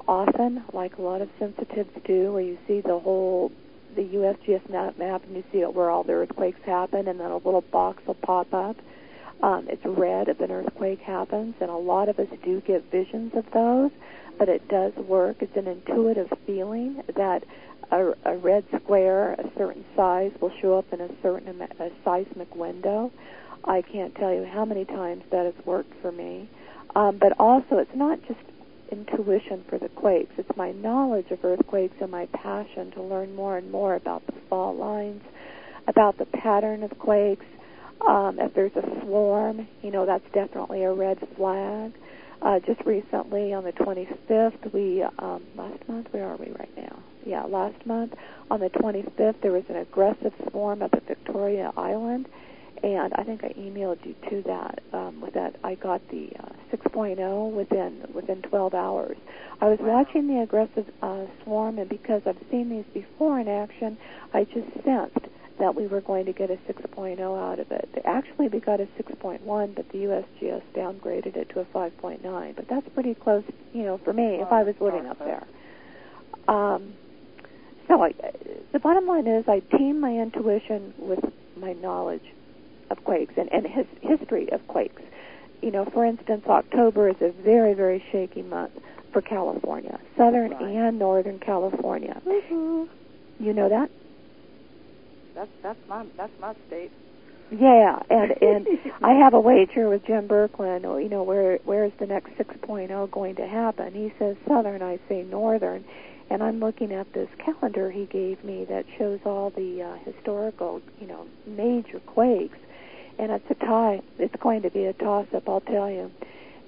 Speaker 6: often, like a lot of sensitives do, where you see the whole the USGS map, map and you see it where all the earthquakes happen, and then a little box will pop up. Um, it's red if an earthquake happens, and a lot of us do get visions of those, but it does work. It's an intuitive feeling that a, a red square, a certain size, will show up in a certain a seismic window. I can't tell you how many times that has worked for me. Um, but also, it's not just intuition for the quakes. It's my knowledge of earthquakes and my passion to learn more and more about the fault lines, about the pattern of quakes. Um, if there's a swarm, you know, that's definitely a red flag. Uh, just recently, on the 25th, we, um, last month, where are we right now? Yeah, last month, on the 25th, there was an aggressive swarm up at Victoria Island and I think I emailed you to that. Um, with that, I got the uh, 6.0 within within 12 hours. I was
Speaker 1: Wow.
Speaker 6: watching the aggressive uh, swarm, and because I've seen these before in action, I just sensed that we were going to get a 6.0 out of it. Actually, we got a 6.1, but the USGS downgraded it to a 5.9. But that's pretty close, you know, for me if I was living up there. Um, so I, the bottom line is, I team my intuition with my knowledge of quakes and, and his history of quakes. You know, for instance, October is a very, very shaky month for California, southern
Speaker 3: Right.
Speaker 6: and northern California.
Speaker 3: Woo-hoo.
Speaker 6: You know that?
Speaker 3: That's that's my that's my state.
Speaker 6: Yeah, and and I have a wager with Jim Berkland. or, You know, where where is the next 6.0 going to happen? He says southern, I say northern, and I'm looking at this calendar he gave me that shows all the uh, historical, you know, major quakes, and it's a tie. It's going to be a toss-up, I'll tell you.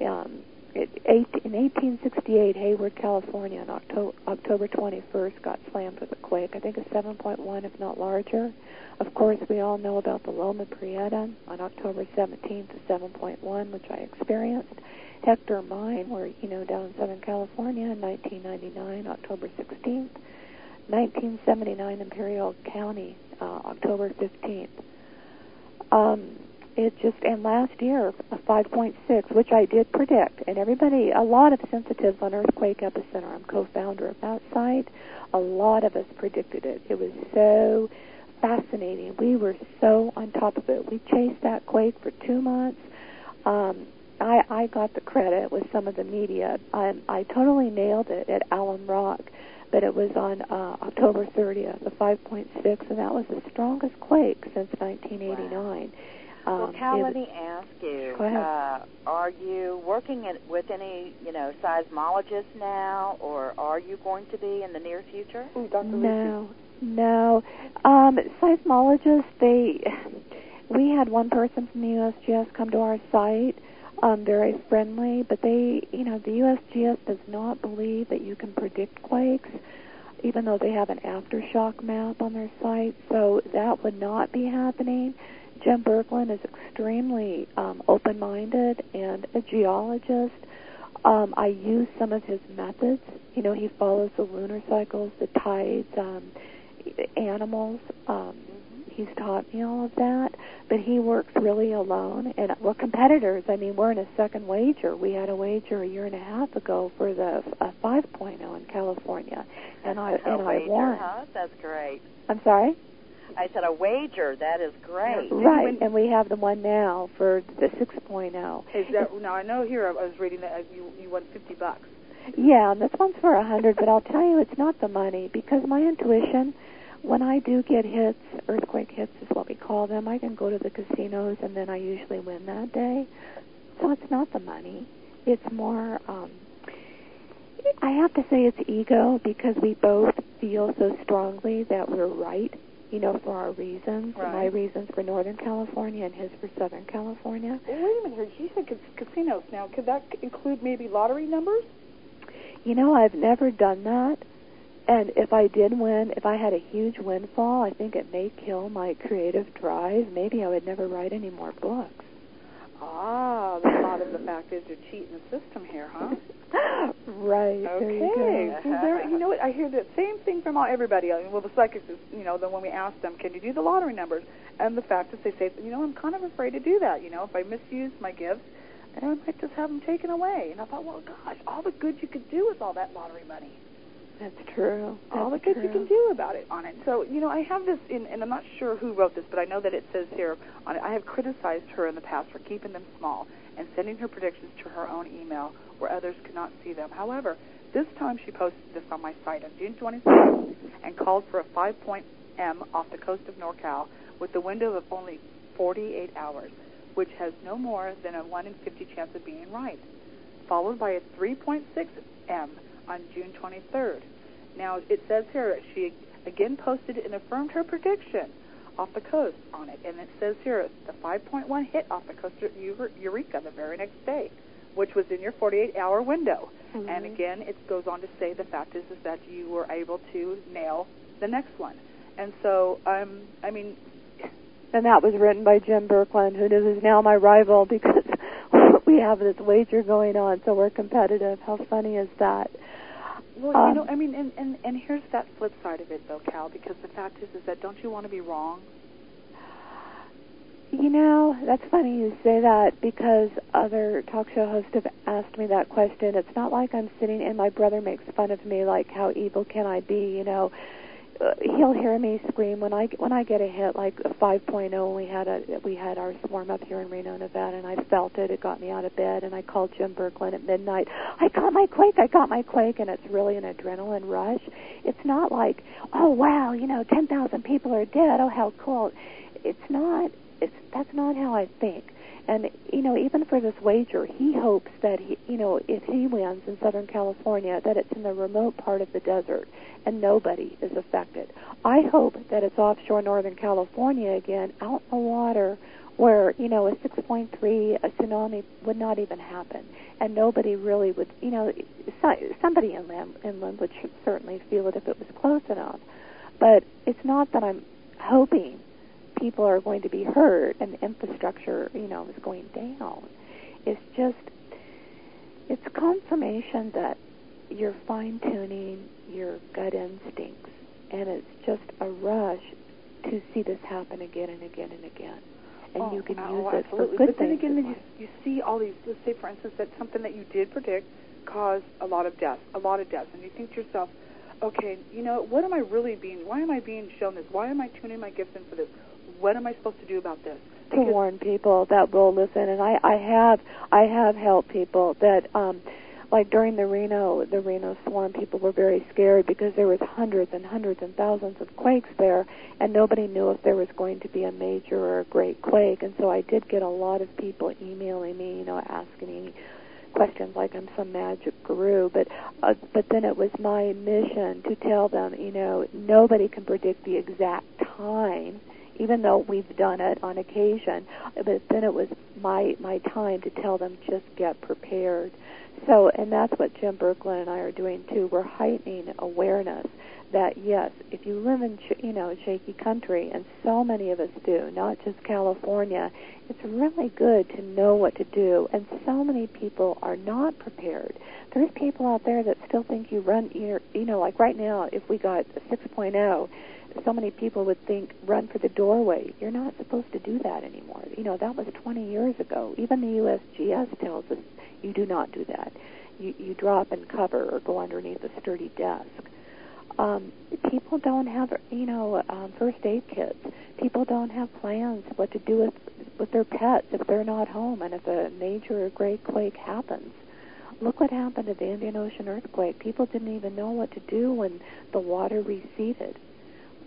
Speaker 6: Um, in 1868, Hayward, California, on October, October 21st, got slammed with a quake. I think a 7.1, if not larger. Of course, we all know about the Loma Prieta on October 17th, a 7.1, which I experienced. Hector Mine, where you know down in Southern California, in 1999, October 16th. 1979, Imperial County, uh, October 15th. Um, it just and last year a 5.6, which I did predict, and everybody, a lot of sensitives on Earthquake Epicenter. I'm co-founder of that site. A lot of us predicted it. It was so fascinating. We were so on top of it. We chased that quake for two months. Um, I, I got the credit with some of the media. I, I totally nailed it at Alum Rock, but it was on uh, October 30th, the 5.6, and that was the strongest quake since 1989.
Speaker 1: well,
Speaker 6: Um,
Speaker 1: Cal, let me ask you:
Speaker 6: Go ahead.
Speaker 1: uh, Are you working in, with any, you know, seismologists now, or are you going to be in the near future?
Speaker 3: Ooh, Dr. Lucy.
Speaker 6: No, no. Um, seismologists, they, we had one person from the USGS come to our site, um, very friendly, but they, you know, the USGS does not believe that you can predict quakes, even though they have an aftershock map on their site, so that would not be happening. Jim Berkland is extremely um, open-minded and a geologist. Um, I use some of his methods. You know, he follows the lunar cycles, the tides, um, animals. Um, he's taught me all of that, but he works really alone. And we're competitors. I mean, we're in a second wager. We had a wager a year and a half ago for the uh, 5.0 in California, and I and I won.
Speaker 1: huh? That's great.
Speaker 6: I'm sorry.
Speaker 1: I said a wager. That is great.
Speaker 6: Right,
Speaker 3: win-
Speaker 6: and we have the one now for the 6.0.
Speaker 3: Is that now? I know here I was reading that uh, you you won fifty bucks.
Speaker 6: Yeah, and this one's for a hundred, but I'll tell you it's not the money because my intuition, when I do get hits, earthquake hits is what we call them, I can go to the casinos and then I usually win that day. So it's not the money. It's more um I have to say it's ego because we both feel so strongly that we're right, you know, for our reasons.
Speaker 3: Right.
Speaker 6: My reasons for Northern California and his for Southern California.
Speaker 3: Well, wait a minute here. You said casinos. Now, could that include maybe lottery numbers?
Speaker 6: You know, I've never done that. And if I did win, if I had a huge windfall, I think it may kill my creative drive. Maybe I would never write any more books.
Speaker 3: Ah, the thought of the fact is you're cheating the system here, huh?
Speaker 6: right. There you
Speaker 3: Okay. So there, you know what? I hear the same thing from all, everybody. I mean, well, the psychics is, you know, then when we ask them, can you do the lottery numbers? And the fact is, they say, you know, I'm kind of afraid to do that. You know, if I misuse my gifts, and I might just have them taken away. And I thought, well, gosh, all the good you could do with all that lottery money.
Speaker 6: That's true.
Speaker 3: all the good
Speaker 6: true.
Speaker 3: you can do about it on it. So, you know, I have this in, and I'm not sure who wrote this, but I know that it says here on it, I have criticized her in the past for keeping them small and sending her predictions to her own email where others could not see them. However, this time she posted this on my site on June 26th and called for a 5 point M off the coast of NorCal with a window of only 48 hours, which has no more than a 1 in 50 chance of being right, followed by a 3.6 M on June 23rd. Now, it says here she again posted and affirmed her prediction off the coast on it, and it says here the 5.1 hit off the coast of Eureka the very next day, which was in your 48-hour window.
Speaker 6: Mhm.
Speaker 3: And again, it goes on to say the fact is is that you were able to nail the next one. And so, um, I mean,
Speaker 6: And that was written by Jim Berkland, who is now my rival because we have this wager going on, so we're competitive. How funny is that?
Speaker 3: Well,
Speaker 6: Um,
Speaker 3: you know, I mean, and, and and here's that flip side of it, though, Cal, because the fact is is that don't you want to be wrong?
Speaker 6: You know, that's funny you say that because other talk show hosts have asked me that question. It's not like I'm sitting and my brother makes fun of me like how evil can I be, you know. Uh, he'll hear me scream when I when I get a hit like a 5.0 when we had a we had our swarm up here in Reno, Nevada and I felt it. It got me out of bed and I called Jim Berkland at midnight. I got my quake. I got my quake and it's really an adrenaline rush. It's not like, "Oh wow, you know, 10,000 people are dead. Oh how cool." It's not it's that's not how I think. And you know, even for this wager, he hopes that he, you know, if he wins in Southern California, that it's in the remote part of the desert and nobody is affected. I hope that it's offshore Northern California again, out in the water, where you know a 6.3 a tsunami would not even happen, and nobody really would, you know, so- somebody inland inland would certainly feel it if it was close enough. But it's not that I'm hoping people are going to be hurt and the infrastructure, you know, is going down. It's just it's confirmation that you're fine tuning your gut instincts and it's just a rush to see this happen again and again and again. And
Speaker 3: oh,
Speaker 6: you can
Speaker 3: oh,
Speaker 6: use it
Speaker 3: absolutely.
Speaker 6: for good
Speaker 3: But then again, then you, you see all these. Let's say, for instance, that something that you did predict caused a lot of deaths, a lot of deaths, and you think to yourself, okay, you know, what am I really being? Why am I being shown this? Why am I tuning my gifts in for this? What am I supposed to do about this?
Speaker 6: to warn people that will listen and I, I have I have helped people that um like during the Reno the Reno storm people were very scared because there was hundreds and hundreds and thousands of quakes there and nobody knew if there was going to be a major or a great quake and so I did get a lot of people emailing me you know asking me questions like I'm some magic guru but uh, but then it was my mission to tell them you know nobody can predict the exact time even though we've done it on occasion. But then it was my my time to tell them just get prepared. So, and that's what Jim Berkland and I are doing too. We're heightening awareness that yes, if you live in you know shaky country, and so many of us do, not just California, it's really good to know what to do. And so many people are not prepared. There's people out there that still think you run, you know, like right now, if we got a 6.0 so many people would think run for the doorway. You're not supposed to do that anymore. You know, that was 20 years ago. Even the USGS tells us you do not do that. You, you drop and cover or go underneath a sturdy desk. Um, people don't have, you know, um, first aid kits. People don't have plans what to do with with their pets if they're not home and if a major or great quake happens. Look what happened to the Indian Ocean earthquake. People didn't even know what to do when the water receded.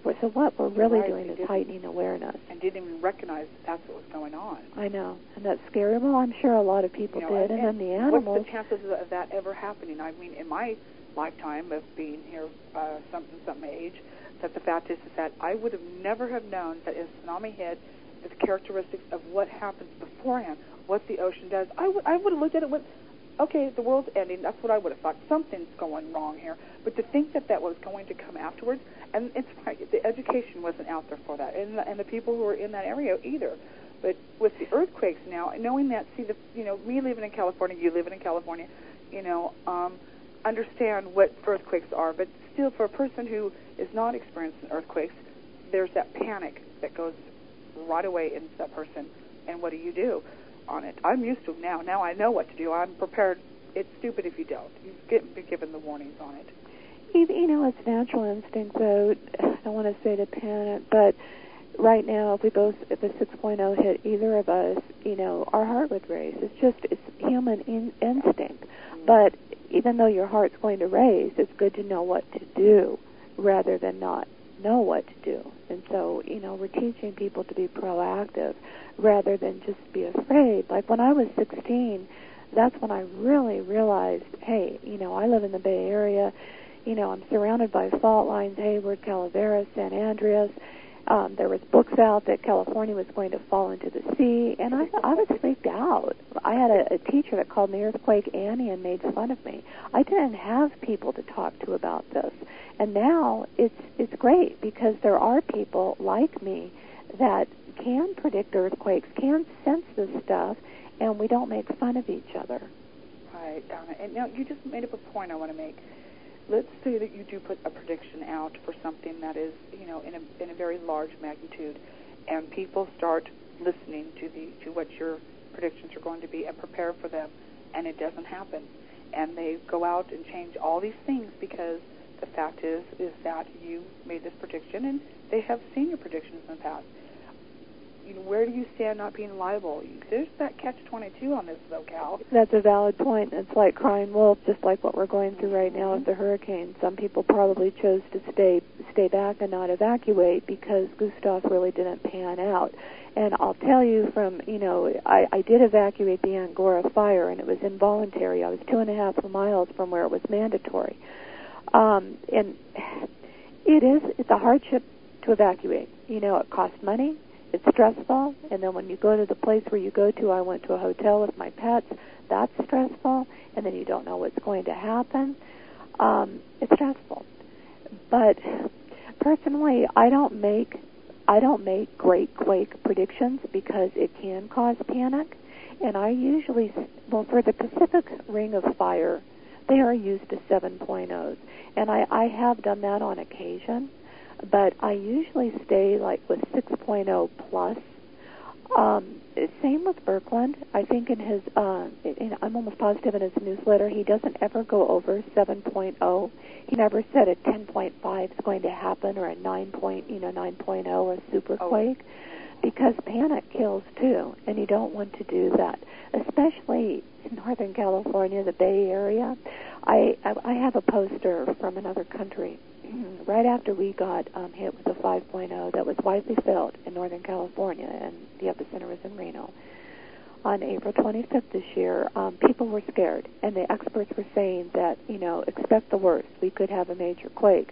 Speaker 6: So what we're really
Speaker 3: Right,
Speaker 6: doing is heightening awareness.
Speaker 3: and didn't even recognize that that's what was going on.
Speaker 6: I know, and that's scary. Well, I'm sure a lot of people
Speaker 3: You know,
Speaker 6: did, and, then the
Speaker 3: What's the chances of that ever happening? I mean, in my lifetime of being here, uh, something some age, that the fact is, is that I would have never have known that if tsunami hit, the characteristics of what happens beforehand, what the ocean does. I would I would have looked at it with, okay, the world's ending. That's what I would have thought. Something's going wrong here. But to think that that was going to come afterwards, and it's the education wasn't out there for that, and the, and the people who were in that area either. But with the earthquakes now, knowing that, see the you know me living in California, you living in California, you know, um, understand what earthquakes are. But still, for a person who is not experiencing earthquakes, there's that panic that goes right away into that person. And what do you do on it? I'm used to it now. Now I know what to do. I'm prepared. It's stupid if you don't. You get be given the warnings on it.
Speaker 6: You know, it's natural instinct, though. I don't want to say to panic, but right now, if we both, if a 6.0 hit either of us, you know, our heart would race. It's just, it's human in, instinct. But even though your heart's going to race, it's good to know what to do rather than not know what to do. And so, you know, we're teaching people to be proactive rather than just be afraid. Like when I was 16, that's when I really realized, hey, you know, I live in the Bay Area. You know, I'm surrounded by fault lines, Hayward, Calaveras, San Andreas. Um, there was books out that California was going to fall into the sea, and I, I was freaked out. I had a, a teacher that called me Earthquake Annie and made fun of me. I didn't have people to talk to about this, and now it's it's great because there are people like me that can predict earthquakes, can sense this stuff, and we don't make fun of each other.
Speaker 3: Right, Donna. And now you just made up a point I want to make. Let's say that you do put a prediction out for something that is, you know, in a in a very large magnitude, and people start listening to the to what your predictions are going to be and prepare for them, and it doesn't happen, and they go out and change all these things because the fact is is that you made this prediction and they have seen your predictions in the past. You know, where do you stand not being liable? There's that catch twenty two on this though, Cal.
Speaker 6: That's a valid point. It's like crying wolf, just like what we're going through right now with the hurricane. Some people probably chose to stay stay back and not evacuate because Gustav really didn't pan out. And I'll tell you from, you know, I, I did evacuate the Angora fire and it was involuntary. I was two and a half miles from where it was mandatory. Um, and it is, it's a hardship to evacuate. You know, it costs money, it's stressful, and then when you go to the place where you go to, I went to a hotel with my pets, that's stressful, and then you don't know what's going to happen. Um, it's stressful. But personally, I don't make I don't make great quake predictions because it can cause panic. And I usually, well, for the Pacific Ring of Fire, they are used to 7.0s. And I, I have done that on occasion, but I usually stay like with 6.0 plus. Um, same with Berkland. I think in his, uh, in, I'm almost positive in his newsletter, he doesn't ever go over 7.0. He never said a 10.5 is going to happen or a 9 point, you know, 9.0 or super quake, because panic kills too, and you don't want to do that, especially in Northern California, the Bay Area. I I have a poster from another country right after we got um, hit with a 5.0 that was widely felt in Northern California, and the epicenter was in Reno. On April 25th this year, um, people were scared, and the experts were saying that, you know, expect the worst. We could have a major quake.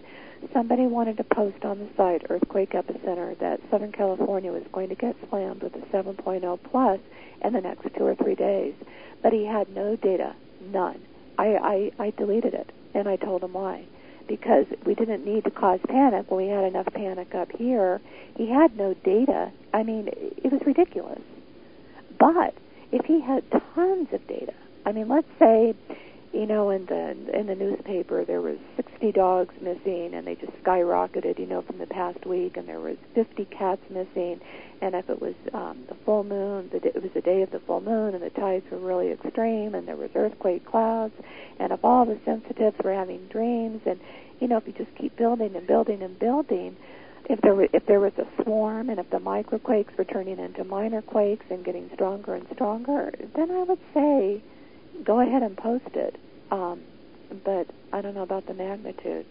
Speaker 6: Somebody wanted to post on the site, Earthquake Epicenter, that Southern California was going to get slammed with a 7.0 plus in the next two or three days. But he had no data, none. I, I, I deleted it, and I told him why because we didn't need to cause panic when we had enough panic up here. He had no data. I mean, it was ridiculous. But if he had tons of data, I mean, let's say, you know, in the in the newspaper there was 60 dogs missing, and they just skyrocketed, you know, from the past week, and there was 50 cats missing, and if it was um, the full moon, the, it was the day of the full moon, and the tides were really extreme, and there was earthquake clouds, and if all the sensitives were having dreams, and you know, if you just keep building and building and building, if there were, if there was a swarm and if the microquakes were turning into minor quakes and getting stronger and stronger, then I would say go ahead and post it. Um, but I don't know about the magnitude.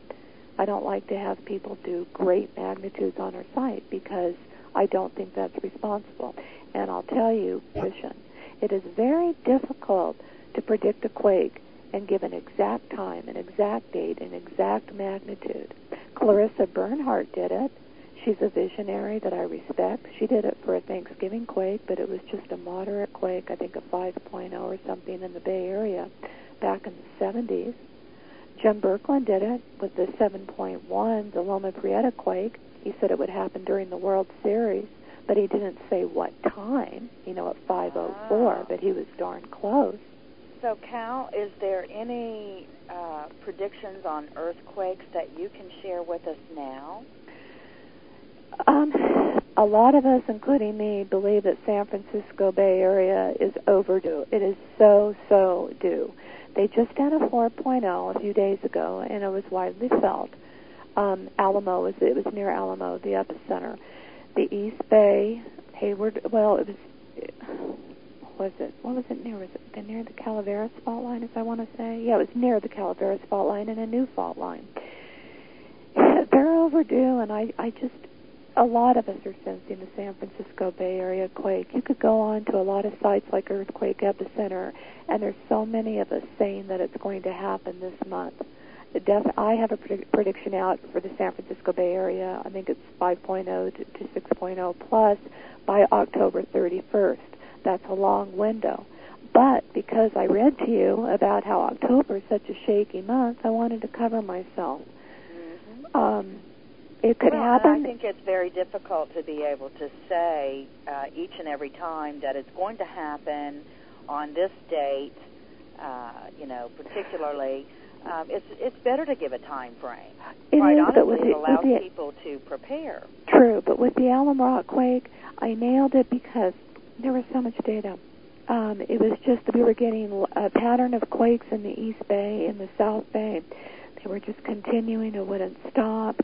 Speaker 6: I don't like to have people do great magnitudes on our site because I don't think that's responsible. And I'll tell you, Christian, it is very difficult to predict a quake and give an exact time, an exact date, an exact magnitude. Clarissa Bernhardt did it. She's a visionary that I respect. She did it for a Thanksgiving quake, but it was just a moderate quake, I think a 5.0 or something in the Bay Area back in the 70s. Jim Berkland did it with the 7.1, the Loma Prieta quake. He said it would happen during the World Series, but he didn't say what time, you know, at 504, but he was darn close.
Speaker 1: So, Cal, is there any uh, predictions on earthquakes that you can share with us now?
Speaker 6: Um, a lot of us, including me, believe that San Francisco Bay Area is overdue. It is so, so due. They just had a 4.0 a few days ago, and it was widely felt. Um, Alamo was it was near Alamo, the epicenter. The East Bay, Hayward. Well, it was. Was it? What was it near? Was it near the Calaveras fault line? As I want to say, yeah, it was near the Calaveras fault line and a new fault line. They're overdue, and I, I just a lot of us are sensing the San Francisco Bay Area quake. You could go on to a lot of sites like Earthquake Epicenter, and there's so many of us saying that it's going to happen this month. The def- I have a predict- prediction out for the San Francisco Bay Area. I think it's 5.0 to, to 6.0 plus by October 31st. That's a long window. But because I read to you about how October is such a shaky month, I wanted to cover myself.
Speaker 1: Mm-hmm.
Speaker 6: Um, it could
Speaker 1: well,
Speaker 6: happen.
Speaker 1: I think it's very difficult to be able to say uh, each and every time that it's going to happen on this date. Uh, you know, particularly, um, it's it's better to give a time frame.
Speaker 6: It
Speaker 1: Quite
Speaker 6: is,
Speaker 1: honestly,
Speaker 6: but with
Speaker 1: it allows
Speaker 6: with the,
Speaker 1: people to prepare.
Speaker 6: True, but with the Alum Rock quake, I nailed it because there was so much data. Um, it was just that we were getting a pattern of quakes in the East Bay, in the South Bay. they were just continuing. It wouldn't stop.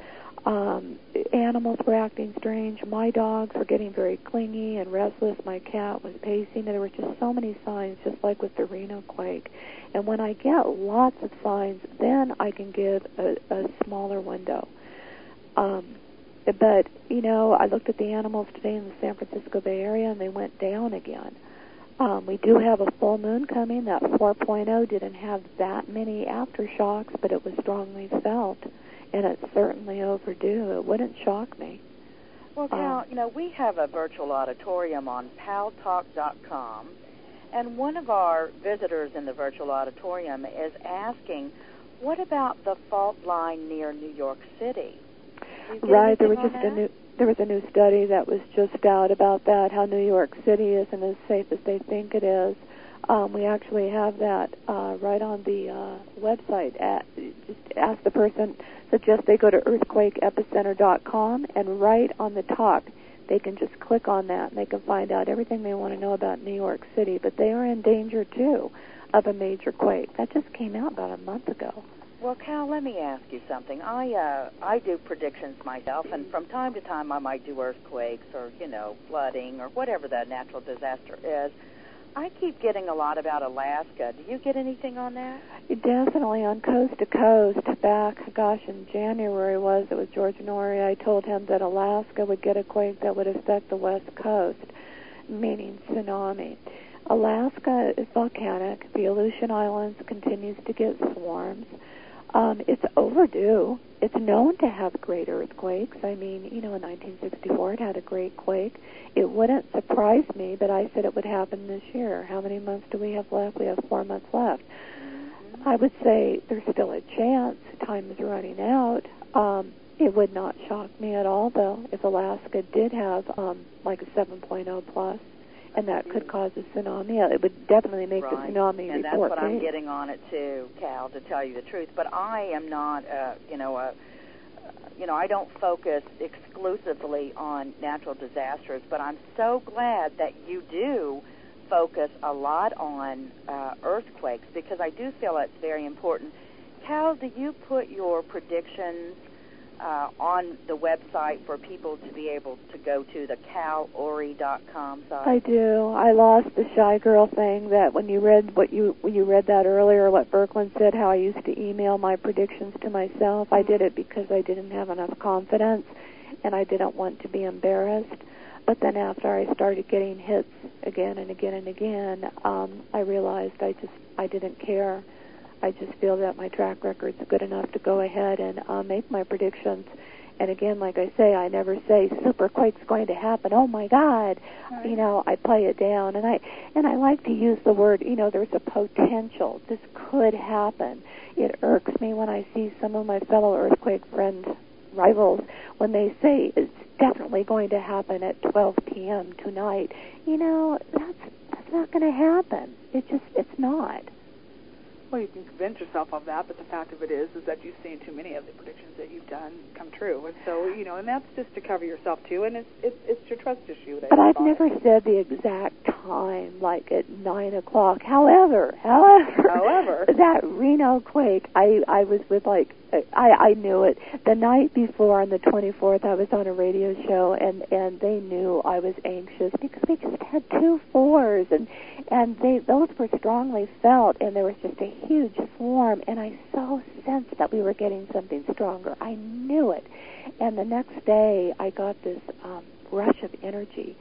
Speaker 6: Um, animals were acting strange. My dogs were getting very clingy and restless. My cat was pacing. There were just so many signs, just like with the Reno quake. And when I get lots of signs, then I can give a, a smaller window. Um, but you know, I looked at the animals today in the San Francisco Bay Area, and they went down again. Um, we do have a full moon coming. That 4.0 didn't have that many aftershocks, but it was strongly felt, and it's certainly overdue. It wouldn't shock me.
Speaker 1: Well, Cal, you know, we have a virtual auditorium on paltalk.com, and one of our visitors in the virtual auditorium is asking, what about the fault line near New York City?
Speaker 6: Right, there was just
Speaker 1: on
Speaker 6: a new there was a new study that was just out about that, how New York City isn't as safe as they think it is. Um, we actually have that uh, right on the uh, website. At, just ask the person, suggest they go to earthquakeepicenter.com, and right on the top, they can just click on that and they can find out everything they want to know about New York City. But they are in danger too of a major quake. That just came out about a month ago.
Speaker 1: Well, Cal, let me ask you something. I uh, I do predictions myself, and from time to time I might do earthquakes or you know flooding or whatever the natural disaster is. I keep getting a lot about Alaska. Do you get anything on that?
Speaker 6: Definitely on coast to coast. Back, gosh, in January was it was George Noory. I told him that Alaska would get a quake that would affect the west coast, meaning tsunami. Alaska is volcanic. The Aleutian Islands continues to get swarms. Um, it's overdue. It's known to have great earthquakes. I mean, you know, in 1964 it had a great quake. It wouldn't surprise me, but I said it would happen this year. How many months do we have left? We have four months left. I would say there's still a chance. Time is running out. Um, it would not shock me at all, though, if Alaska did have um, like a 7.0 plus, and that could cause a tsunami. It would definitely make
Speaker 1: right.
Speaker 6: the tsunami
Speaker 1: and that's
Speaker 6: report
Speaker 1: what I'm getting on it too, Cal. To tell you the truth, but I am not, uh, you know, a you know, I don't focus exclusively on natural disasters, but I'm so glad that you do focus a lot on uh, earthquakes because I do feel it's very important. Cal, do you put your predictions uh, on the website for people to be able to go to the calorey.com site?
Speaker 6: I do. I lost the shy girl thing that when you read what you when you read that earlier, what Berkland said, how I used to email my predictions to myself. I did it because I didn't have enough confidence and I didn't want to be embarrassed. But then after I started getting hits again and again and again, um, I realized I just I didn't care. I just feel that my track record's good enough to go ahead and uh, make my predictions. And again, like I say, I never say super quake's going to happen. Oh my God,
Speaker 3: Right.
Speaker 6: you know, I play it down, and I and I like to use the word. You know, there's a potential. This could happen. It irks me when I see some of my fellow earthquake friends, rivals, when they say it's definitely going to happen at 12 p.m. tonight. You know, that's that's not going to happen. It just it's not.
Speaker 3: Well, you can convince yourself of that, but the fact of it is, is that you've seen too many of the predictions that you've done come true, and so you know, and that's just to cover yourself too, and it's it's, it's your trust issue. That
Speaker 6: But I've never
Speaker 3: it.
Speaker 6: said the exact time, like at nine o'clock. However, however,
Speaker 3: However.
Speaker 6: that Reno quake, I I was with like I I knew it the night before on the twenty fourth. I was on a radio show, and and they knew I was anxious because we just had two fours, and and they those were strongly felt, and there was just a huge swarm, and I so sensed that we were getting something stronger. I knew it, and the next day I got this um, rush of energy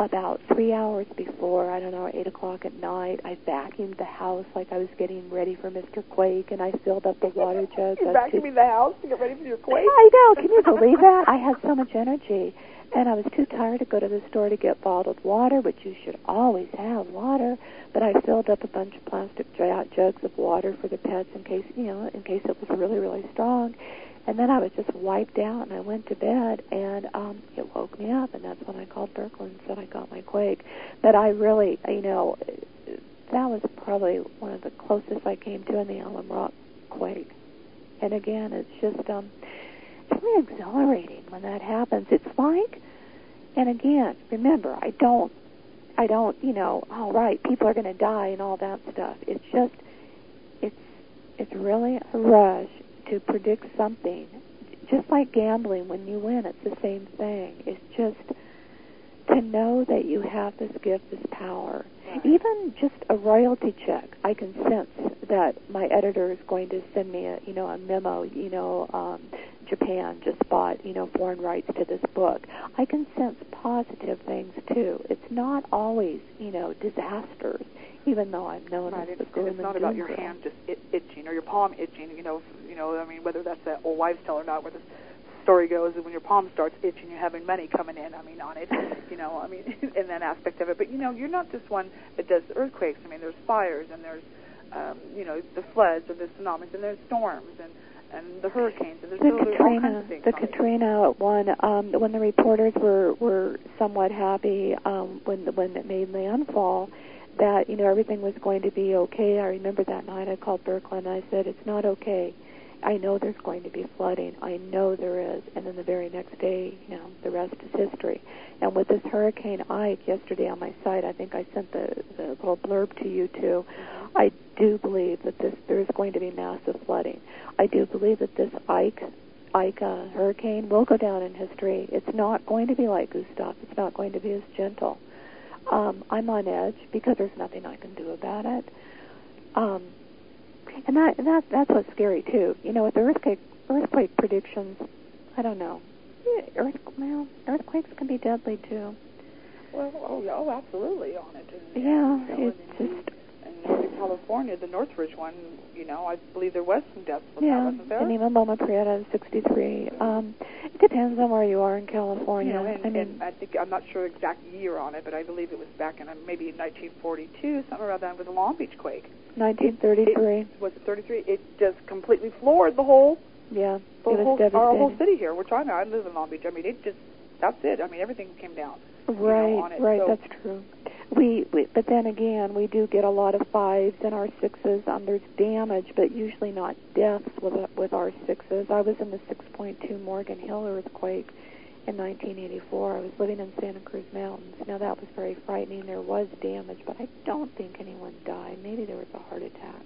Speaker 6: about three hours before, I don't know, eight o'clock at night, I vacuumed the house like I was getting ready for Mr. Quake, and I filled up the water jugs.
Speaker 3: You vacuuming the house to get ready for your quake.
Speaker 6: I know. Can you believe that? I had so much energy, and I was too tired to go to the store to get bottled water, which you should always have water. But I filled up a bunch of plastic jugs of water for the pets in case you know, in case it was really, really strong. And then I was just wiped out, and I went to bed, and um, it woke me up, and that's when I called Berkeley and said I got my quake. But I really, you know, that was probably one of the closest I came to in the Alum Rock quake. And again, it's just um, it's really exhilarating when that happens. It's like, and again, remember, I don't, I don't, you know, all right, people are going to die and all that stuff. It's just, it's, it's really a rush to predict something. Just like gambling, when you win, it's the same thing. It's just to know that you have this gift, this power.
Speaker 3: Right.
Speaker 6: Even just a royalty check, I can sense that my editor is going to send me a, you know, a memo. You know, um, Japan just bought, you know, foreign rights to this book. I can sense positive things too. It's not always, you know, disasters. Even though I'm known
Speaker 3: Right,
Speaker 6: as the gloom
Speaker 3: it's not about your hand just it, itching or your palm itching. You know, you know. I mean, whether that's that old wives' tale or not, where the story goes is when your palm starts itching, you're having money coming in. I mean, on it. You know, I mean, in that aspect of it. But you know, you're not just one that does earthquakes. I mean, there's fires and there's, um, you know, the floods or the tsunamis and there's storms and and the hurricanes and there's,
Speaker 6: the
Speaker 3: there's kinds
Speaker 6: Katrina,
Speaker 3: of things.
Speaker 6: the. Katrina one, um, when the reporters were were somewhat happy um, when the, when it made landfall, that you know everything was going to be okay. I remember that night I called Berkland and I said it's not okay. I know there's going to be flooding. I know there is. And then the very next day, you know, the rest is history. And with this Hurricane Ike yesterday on my site, I think I sent the, the little blurb to you too. I do believe that this there is going to be massive flooding. I do believe that this Ike Ike uh, hurricane will go down in history. It's not going to be like Gustav. It's not going to be as gentle. Um, I'm on edge because there's nothing I can do about it. Um, and that and that that's what's scary too. You know, with the earthquake earthquake predictions, I don't know. Yeah, Earth, well, earthquakes can be deadly too.
Speaker 3: Well, oh, yeah, oh, absolutely on it. And,
Speaker 6: Yeah, it's just
Speaker 3: Northern California, the Northridge one, you know, I believe there was some deaths with that,
Speaker 6: yeah.
Speaker 3: wasn't there?
Speaker 6: And even Loma Prieta 63. Um, it depends on where you are in California.
Speaker 3: you know, and,
Speaker 6: I mean,
Speaker 3: and I think I'm not sure exact year on it, but I believe it was back in uh, maybe 1942, something around that, with the Long Beach quake.
Speaker 6: 1933.
Speaker 3: Was it 33? It just completely floored the whole,
Speaker 6: yeah,
Speaker 3: the
Speaker 6: it was
Speaker 3: whole
Speaker 6: devastating.
Speaker 3: our whole city here. We're talking. I live in Long Beach. I mean, it just that's it. I mean, everything came down.
Speaker 6: Right,
Speaker 3: on it,
Speaker 6: right.
Speaker 3: so-
Speaker 6: That's true. We, we, but then again, we do get a lot of fives and our sixes. Um, there's damage, but usually not deaths with with our sixes. I was in the 6.2 Morgan Hill earthquake in 1984. I was living in Santa Cruz Mountains. Now that was very frightening. There was damage, but I don't think anyone died. Maybe there was a heart attack.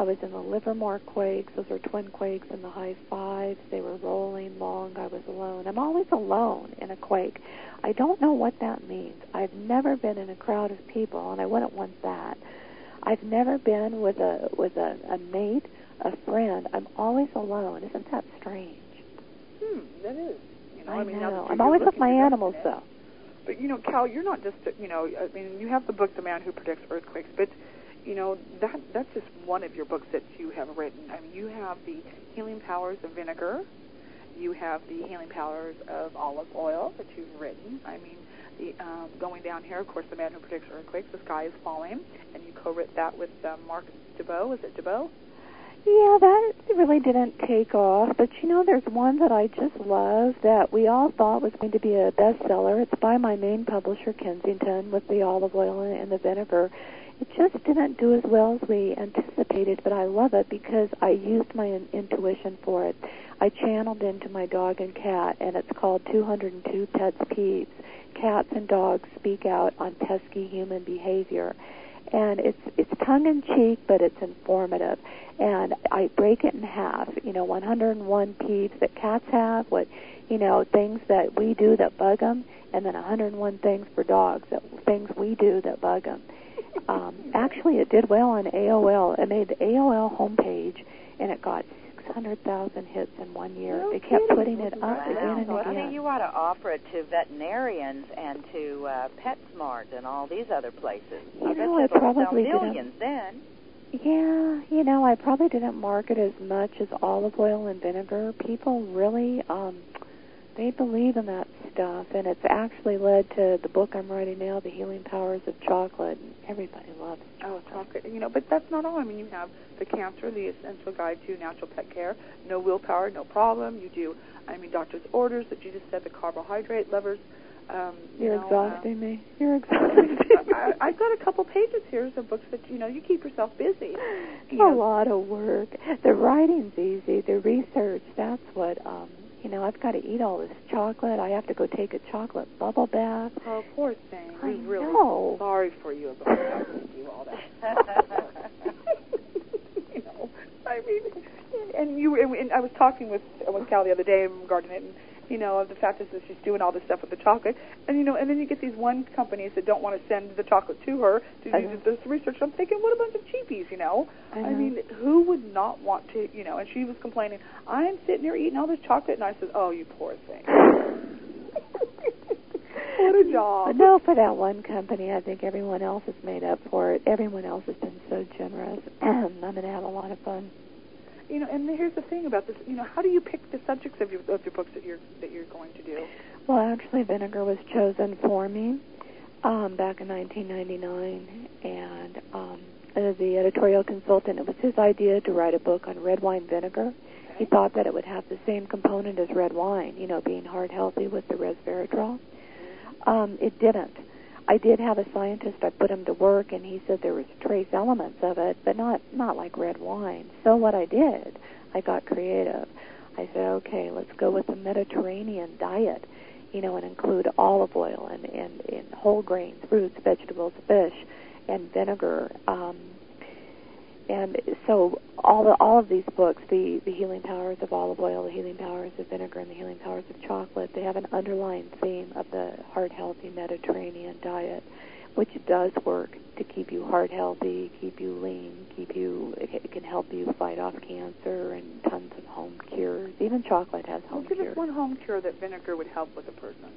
Speaker 6: I was in the Livermore quakes. Those were twin quakes in the high fives. They were rolling long. I was alone. I'm always alone in a quake. I don't know what that means. I've never been in a crowd of people, and I wouldn't want that. I've never been with a with a, a mate, a friend. I'm always alone. Isn't that strange?
Speaker 3: Hmm, that is. You know,
Speaker 6: I,
Speaker 3: I mean,
Speaker 6: know. I'm always with my animals, though.
Speaker 3: But you know, Cal, you're not just you know. I mean, you have the book "The Man Who Predicts Earthquakes," but you know that that's just one of your books that you have written. I mean, you have the healing powers of vinegar. You have the healing powers of olive oil that you've written. I mean, the um, going down here, of course, "The Man Who Predicts Earthquakes," "The Sky Is Falling," and you co-wrote that with uh, Mark DeBow. Is it DeBow?
Speaker 6: Yeah, that really didn't take off. But you know, there's one that I just love that we all thought was going to be a bestseller. It's by my main publisher, Kensington, with the olive oil and the vinegar. It just didn't do as well as we anticipated, but I love it because I used my in- intuition for it. I channeled into my dog and cat, and it's called 202 Pets Peeves. Cats and dogs speak out on pesky human behavior. And it's it's tongue in cheek, but it's informative. And I break it in half. You know, 101 peeves that cats have, what you know, things that we do that bug them, and then 101 things for dogs that things we do that bug them. Um, actually, it did well on AOL. It made the AOL homepage, and it got 600,000 hits in one year.
Speaker 3: No
Speaker 6: they kept
Speaker 3: kidding.
Speaker 6: putting it up
Speaker 3: Wow.
Speaker 6: again and
Speaker 1: Well,
Speaker 6: again.
Speaker 1: see, you ought to offer it to veterinarians and to uh, PetSmart and all these other places.
Speaker 6: You
Speaker 1: I
Speaker 6: know, I probably
Speaker 1: sell
Speaker 6: didn't-
Speaker 1: millions then.
Speaker 6: Yeah, you know, I probably didn't market as much as olive oil and vinegar. People really, um, they believe in that stuff, and it's actually led to the book I'm writing now, The Healing Powers of Chocolate. And everybody loves
Speaker 3: Oh, chocolate. You know, but that's not all. I mean, you have the cancer, the essential guide to natural pet care. No willpower, no problem. You do. I mean, doctor's orders that you just said. The carbohydrate levers. Um, you
Speaker 6: You're
Speaker 3: know,
Speaker 6: exhausting me. You're
Speaker 3: Uh,
Speaker 6: exhausting me.
Speaker 3: I, I've got a couple pages here of books that you know you keep yourself busy. You
Speaker 6: a
Speaker 3: know,
Speaker 6: lot of work. The writing's easy. The research, that's what, um, you know, I've got to eat all this chocolate. I have to go take a chocolate bubble bath.
Speaker 3: Oh, poor thing.
Speaker 6: I
Speaker 3: we really
Speaker 6: know.
Speaker 3: sorry for you about having to do all that. you know, I mean, and you and, and I was talking with with Cal the other day regarding it, and you know of the fact that she's doing all this stuff with the chocolate, and you know, and then you get these one companies that don't want to send the chocolate to her to do
Speaker 6: know.
Speaker 3: this research. I'm thinking, what a bunch of cheapies, you know?
Speaker 6: I
Speaker 3: I mean, who would not want to, you know? And she was complaining, I'm sitting here eating all this chocolate, and I said, oh, you poor thing. what a job.
Speaker 6: But no, for that one company, I think everyone else has made up for it. Everyone else has been so generous. I'm going to have a lot of fun.
Speaker 3: You know, and here's the thing about this. You know, how do you pick the subjects of your of your books that you're that you're going to do?
Speaker 6: Well, actually, vinegar was chosen for me um, back in 1999, and um, as the editorial consultant, it was his idea to write a book on red wine vinegar. He thought that it would have the same component as red wine, you know, being heart healthy with the resveratrol. Um, it didn't. I did have a scientist. I put him to work, and he said there was trace elements of it, but not not like red wine. So what I did, I got creative. I said, okay, let's go with the Mediterranean diet, you know, and include olive oil and and, and whole grains, fruits, vegetables, fish, and vinegar. Um, and so all the all of these books, the the healing powers of olive oil, the healing powers of vinegar, and the healing powers of chocolate, they have an underlying theme of the heart healthy Mediterranean diet, which does work to keep you heart healthy, keep you lean, keep you it can help you fight off cancer and tons of home cures. Even chocolate has
Speaker 3: Well,
Speaker 6: home
Speaker 3: give
Speaker 6: cures.
Speaker 3: us one home cure that vinegar would help with a person.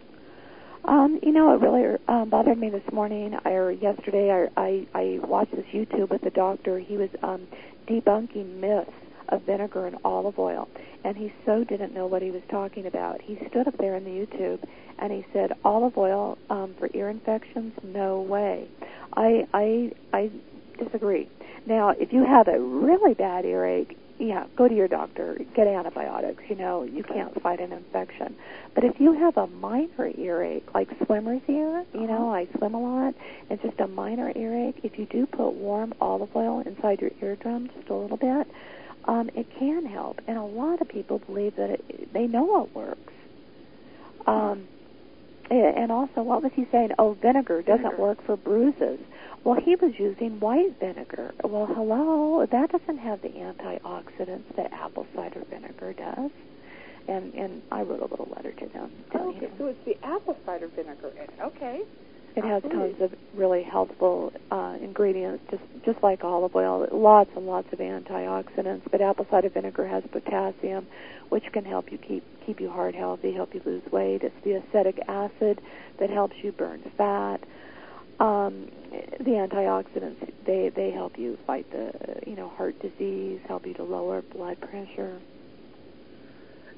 Speaker 6: Um, you know, it really um, bothered me this morning or yesterday. I, I I watched this YouTube with the doctor. He was um, debunking myths of vinegar and olive oil, and he so didn't know what he was talking about. He stood up there in the YouTube and he said, "Olive oil um, for ear infections? No way." I I I disagree. Now, if you have a really bad earache, yeah, go to your doctor. Get antibiotics. You know, you can't fight an infection. But if you have a minor earache, like swimmer's ear, you know, I swim a lot, and just a minor earache, if you do put warm olive oil inside your eardrum just a little bit, um, it can help. And a lot of people believe that it, they know it works. Um, and also, what was he saying? Oh, vinegar doesn't
Speaker 3: Vinegar.
Speaker 6: work for bruises. Well, he was using white vinegar. Well, hello, that doesn't have the antioxidants that apple cider vinegar does. And and I wrote a little letter to them. telling
Speaker 3: Okay,
Speaker 6: them
Speaker 3: so it's the apple cider vinegar in it. Okay.
Speaker 6: it has
Speaker 3: absolutely.
Speaker 6: tons of really helpful uh, ingredients, just just like olive oil. Lots and lots of antioxidants. But apple cider vinegar has potassium, which can help you keep keep you heart healthy, help you lose weight. It's the acetic acid that helps you burn fat. Um, the antioxidants they they help you fight the you know heart disease, help you to lower blood pressure.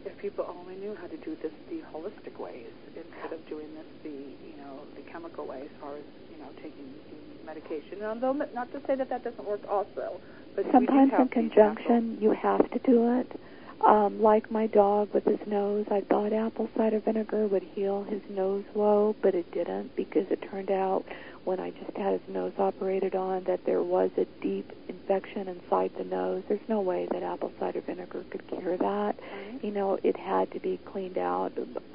Speaker 3: If people only knew how to do this the holistic ways instead of doing this the you know the chemical way as far as you know taking the medication. And although not to say that that doesn't work also, but
Speaker 6: Sometimes in conjunction, you have to do it. Um, like my dog with his nose, I thought apple cider vinegar would heal his nose woe, but it didn't because it turned out when I just had his nose operated on that there was a deep infection inside the nose. There's no way that apple cider vinegar could cure that.
Speaker 3: Right.
Speaker 6: You know, it had to be cleaned out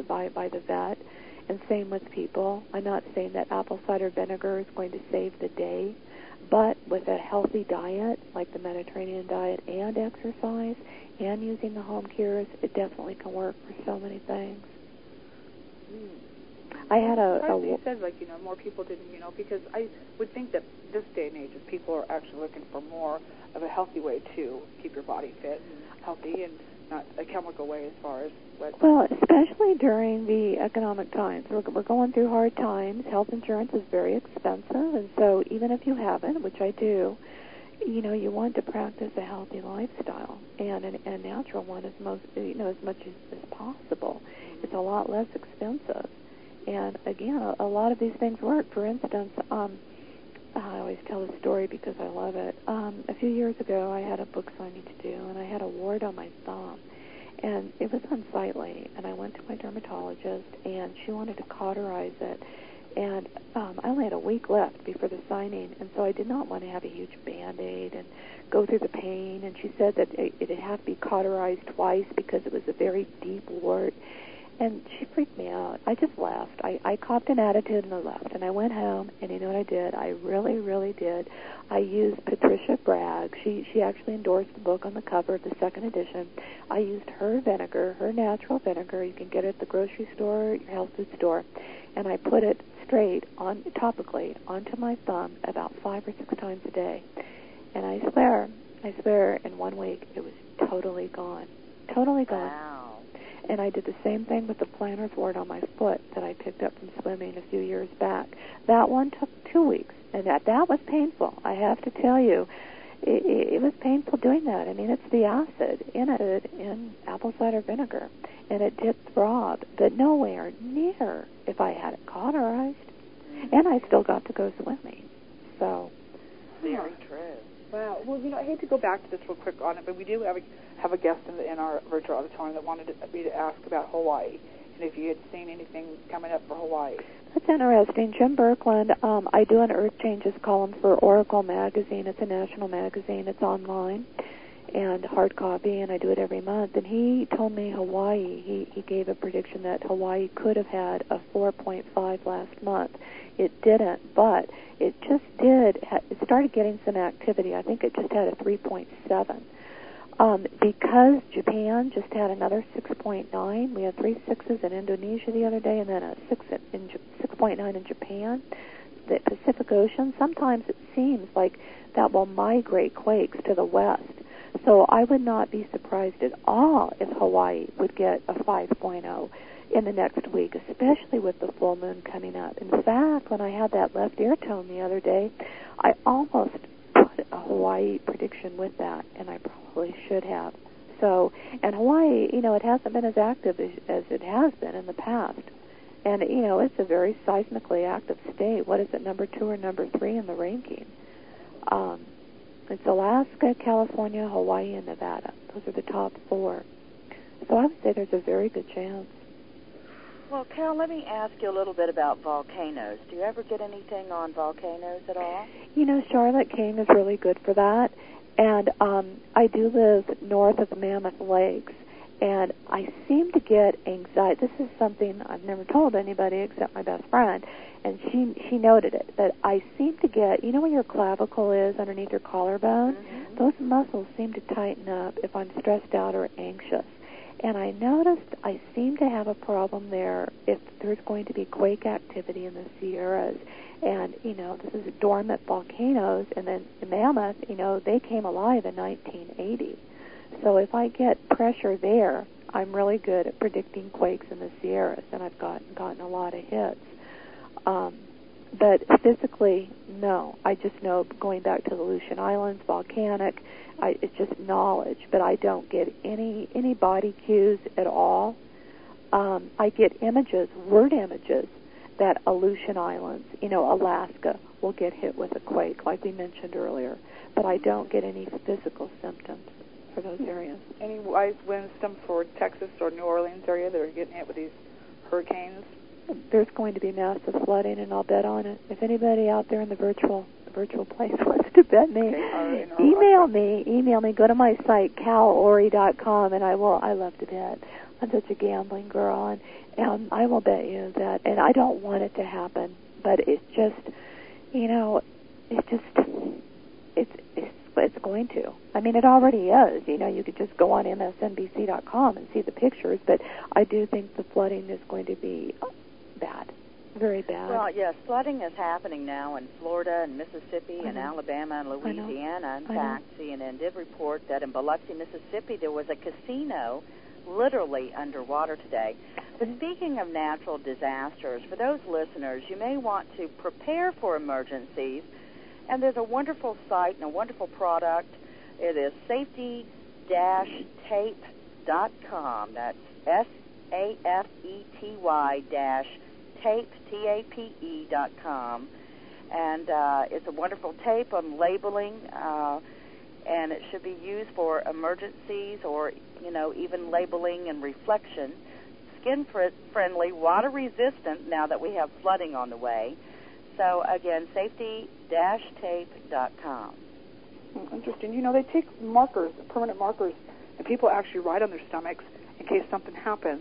Speaker 6: by by the vet. And same with people. I'm not saying that apple cider vinegar is going to save the day, but with a healthy diet like the Mediterranean diet and exercise and using the home cures, it definitely can work for so many things. Hmm. I had a,
Speaker 3: Surprised
Speaker 6: a
Speaker 3: you said like you know more people didn't you know because I would think that this day and age, people are actually looking for more of a healthy way to keep your body fit and healthy and not a chemical way as far as what.
Speaker 6: Well, especially during the economic times, we're, we're going through hard times. Health insurance is very expensive, and so even if you haven't, which I do, you know, you want to practice a healthy lifestyle and an, a natural one as most, you know, as much as, as possible. It's a lot less expensive, and again, a, a lot of these things work. For instance, um, I always tell this story because I love it. Um, a few years ago, I had a book signing to do, and I had a wart on my thumb, and it was unsightly. And I went to my dermatologist, and she wanted to cauterize it. And um, I only had a week left before the signing, and so I did not want to have a huge band-aid and go through the pain. And she said that it, it'd have to be cauterized twice because it was a very deep wart. And she freaked me out. I just left. I, I copped an attitude and I left. And I went home, and you know what I did? I really, really did. I used Patricia Bragg. She she actually endorsed the book on the cover of the second edition. I used her vinegar, her natural vinegar. You can get it at the grocery store, your health food store, and I put it straight on topically onto my thumb about five or six times a day. And I swear, I swear, in one week it was totally gone, totally gone.
Speaker 1: Wow.
Speaker 6: And I did the same thing with the plantar wart on my foot that I picked up from swimming a few years back. That one took two weeks, and that that was painful. I have to tell you, it, it, it was painful doing that. I mean, it's the acid in it in apple cider vinegar, and it did throb, but nowhere near if I had it cauterized. And I still got to go swimming. So
Speaker 1: Very true.
Speaker 3: Wow. Well, you know, I hate to go back to this real quick on it, but we do have a, have a guest in, the, in our virtual auditorium that wanted to, me to ask about Hawaii and if you had seen anything coming up for Hawaii.
Speaker 6: That's interesting. Jim Berkland, um, I do an Earth Changes column for Oracle Magazine. It's a national magazine. It's online and hard copy, and I do it every month. And he told me Hawaii, he, he gave a prediction that Hawaii could have had a 4.5 last month. It didn't, but it just did. It started getting some activity. I think it just had a 3.7. Um, because Japan just had another 6.9, we had three sixes in Indonesia the other day, and then a six in, in J- 6.9 in Japan. The Pacific Ocean. Sometimes it seems like that will migrate quakes to the west. So I would not be surprised at all if Hawaii would get a 5.0 in the next week, especially with the full moon coming up. In fact, when I had that left ear tone the other day, I almost put a Hawaii prediction with that, and I probably should have. So, and Hawaii, you know, it hasn't been as active as, as it has been in the past. And, you know, it's a very seismically active state. What is it, number two or number three in the ranking? Um, it's Alaska, California, Hawaii, and Nevada. Those are the top four. So I would say there's a very good chance.
Speaker 1: Well, Carol, let me ask you a little bit about volcanoes. Do you ever get anything on volcanoes at all?
Speaker 6: You know, Charlotte King is really good for that. And um, I do live north of Mammoth Lakes, and I seem to get anxiety. This is something I've never told anybody except my best friend, and she she noted it that I seem to get. You know where your clavicle is underneath your collarbone?
Speaker 1: Mhm.
Speaker 6: Those muscles seem to tighten up if I'm stressed out or anxious. And I noticed I seem to have a problem there if there's going to be quake activity in the Sierras. And, you know, this is dormant volcanoes, and then the Mammoth, you know, they came alive in 1980. So if I get pressure there, I'm really good at predicting quakes in the Sierras, and I've got, gotten a lot of hits. Um, but physically, no. I just know going back to the Aleutian Islands, volcanic. I, it's just knowledge, but I don't get any any body cues at all. Um, I get images, word images, that Aleutian Islands, you know, Alaska, will get hit with a quake, like we mentioned earlier. But I don't get any physical symptoms for those areas.
Speaker 3: Any wise wisdom for Texas or New Orleans area that are getting hit with these hurricanes?
Speaker 6: There's going to be massive flooding, and I'll bet on it. If anybody out there in the virtual the virtual place wants to bet me,
Speaker 3: Okay, uh,
Speaker 6: email me. Email me. Go to my site calorey.com, and I will. I love to bet. I'm such a gambling girl, and um, I will bet you that. And I don't want it to happen, but it's just, you know, it's just, it's it's it's going to. I mean, it already is. You know, you could just go on MSNBC.com and see the pictures, but I do think the flooding is going to be bad, very bad.
Speaker 1: Well, yes, flooding is happening now in Florida and Mississippi and. Alabama and. Louisiana. In fact, CNN did report that in Biloxi, Mississippi, there was a casino literally underwater today. But speaking of natural disasters, for those listeners, you may want to prepare for emergencies. And there's a wonderful site and a wonderful product. It is safety-tape.com. That's S A F E T Y dash tape T A P E dot com, and uh, it's a wonderful tape on labeling, uh, and it should be used for emergencies or you know even labeling and reflection. Skin fr- friendly, water resistant. Now that we have flooding on the way, so again, safety-tape.com.
Speaker 3: Interesting. You know, they take markers, permanent markers, and people actually write on their stomachs in case something happens.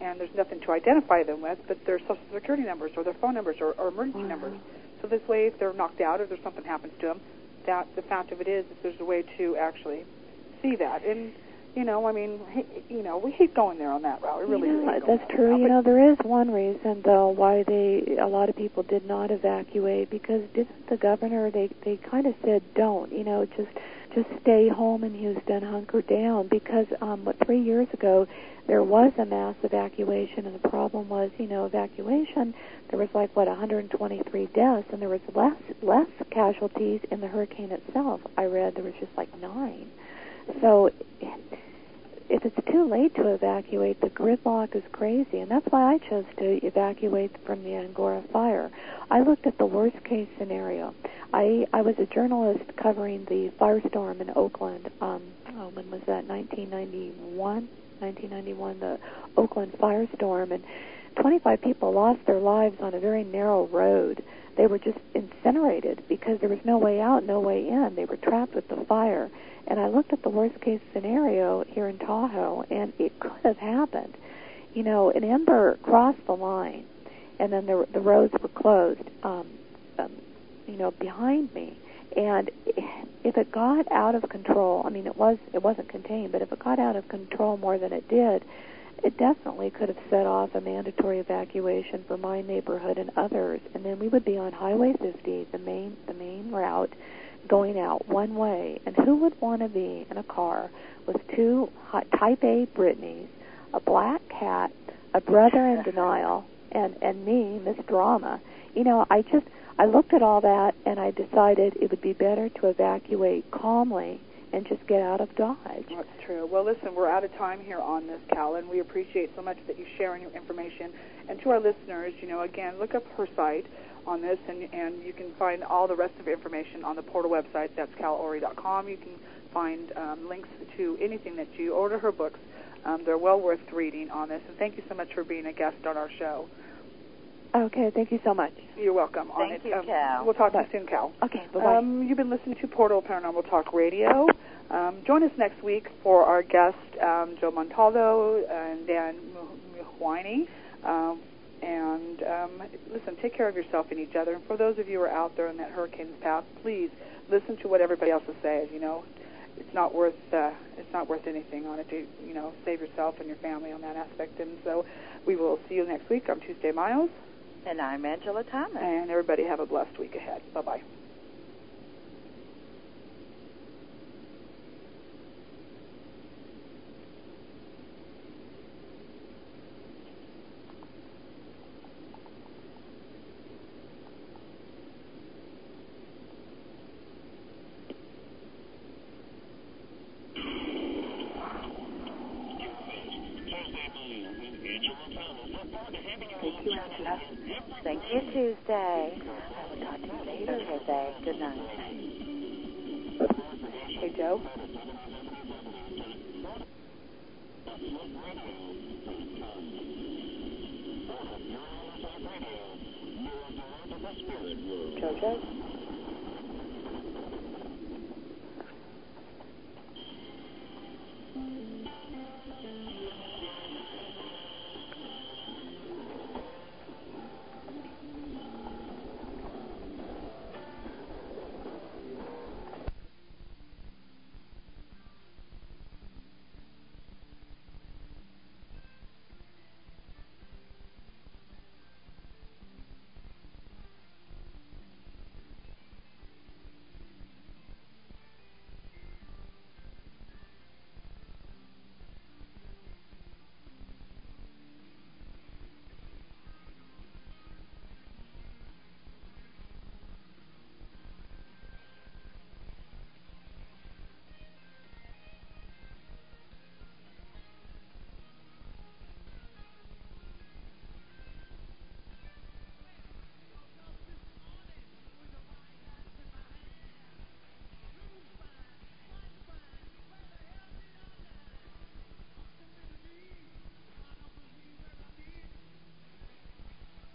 Speaker 3: and there's nothing to identify them with, but their social security numbers or their phone numbers or, or emergency
Speaker 6: Wow.
Speaker 3: numbers. So this way, if they're knocked out or there's something happens to them, that the fact of it is, is there's a way to actually see that. And you know, I mean, he- you know, we hate going there on that route. We really
Speaker 6: you know,
Speaker 3: hate going
Speaker 6: that's
Speaker 3: that
Speaker 6: true.
Speaker 3: route.
Speaker 6: You know, there is one reason though why they a lot of people did not evacuate because didn't the governor they they kind of said don't, you know, just just stay home in Houston, hunker down because um what 3 years ago there was a mass evacuation and the problem was, you know, evacuation there was like what 123 deaths and there was less less casualties in the hurricane itself. I read there was just like 9. So if it's too late to evacuate, the gridlock is crazy, and that's why I chose to evacuate from the Angora fire. I looked at the worst case scenario. I I was a journalist covering the firestorm in Oakland. Um, oh, when was that? 1991. 1991, the Oakland firestorm, and 25 people lost their lives on a very narrow road. They were just incinerated because there was no way out, no way in. They were trapped with the fire. And I looked at the worst case scenario here in Tahoe, and it could have happened. You know, an ember crossed the line, and then the the roads were closed. Um, um, you know, behind me, and if it got out of control, I mean, it was it wasn't contained, but if it got out of control more than it did, it definitely could have set off a mandatory evacuation for my neighborhood and others, and then we would be on Highway 50, the main the main route, going out one way. And who would want to be in a car with two hi- Type A Britneys, a black cat, a brother in denial, and and me, Miss Drama? You know, I just I looked at all that and I decided it would be better to evacuate calmly and just get out of Dodge.
Speaker 3: That's true. Well, listen, we're out of time here on this, Cal, and we appreciate so much that you sharing your information. And to our listeners, you know, again, look up her site on this, and, and you can find all the rest of the information on the portal website. That's calorey.com. You can find um, links to anything that you order her books. Um, they're well worth reading on this. And thank you so much for being a guest on our show.
Speaker 6: Okay, thank you so much.
Speaker 3: You're welcome. on
Speaker 1: Thank
Speaker 3: it.
Speaker 1: you,
Speaker 3: um,
Speaker 1: Cal.
Speaker 3: We'll talk to you soon, Cal.
Speaker 6: Okay, bye bye.
Speaker 3: Um, you've been listening to Portal Paranormal Talk Radio. Um, join us next week for our guest, um, Joe Montaldo and Dan Muhwini. And um, listen, take care of yourself and each other. And for those of you who are out there in that hurricane's path, please listen to what everybody else is saying. You know, it's not worth uh, it's not worth anything on it to you know save yourself and your family on that aspect. And so we will see you next week. I'm Tuesday Miles,
Speaker 1: And I'm Angela Thomas.
Speaker 3: and everybody have a blessed week ahead. Bye bye.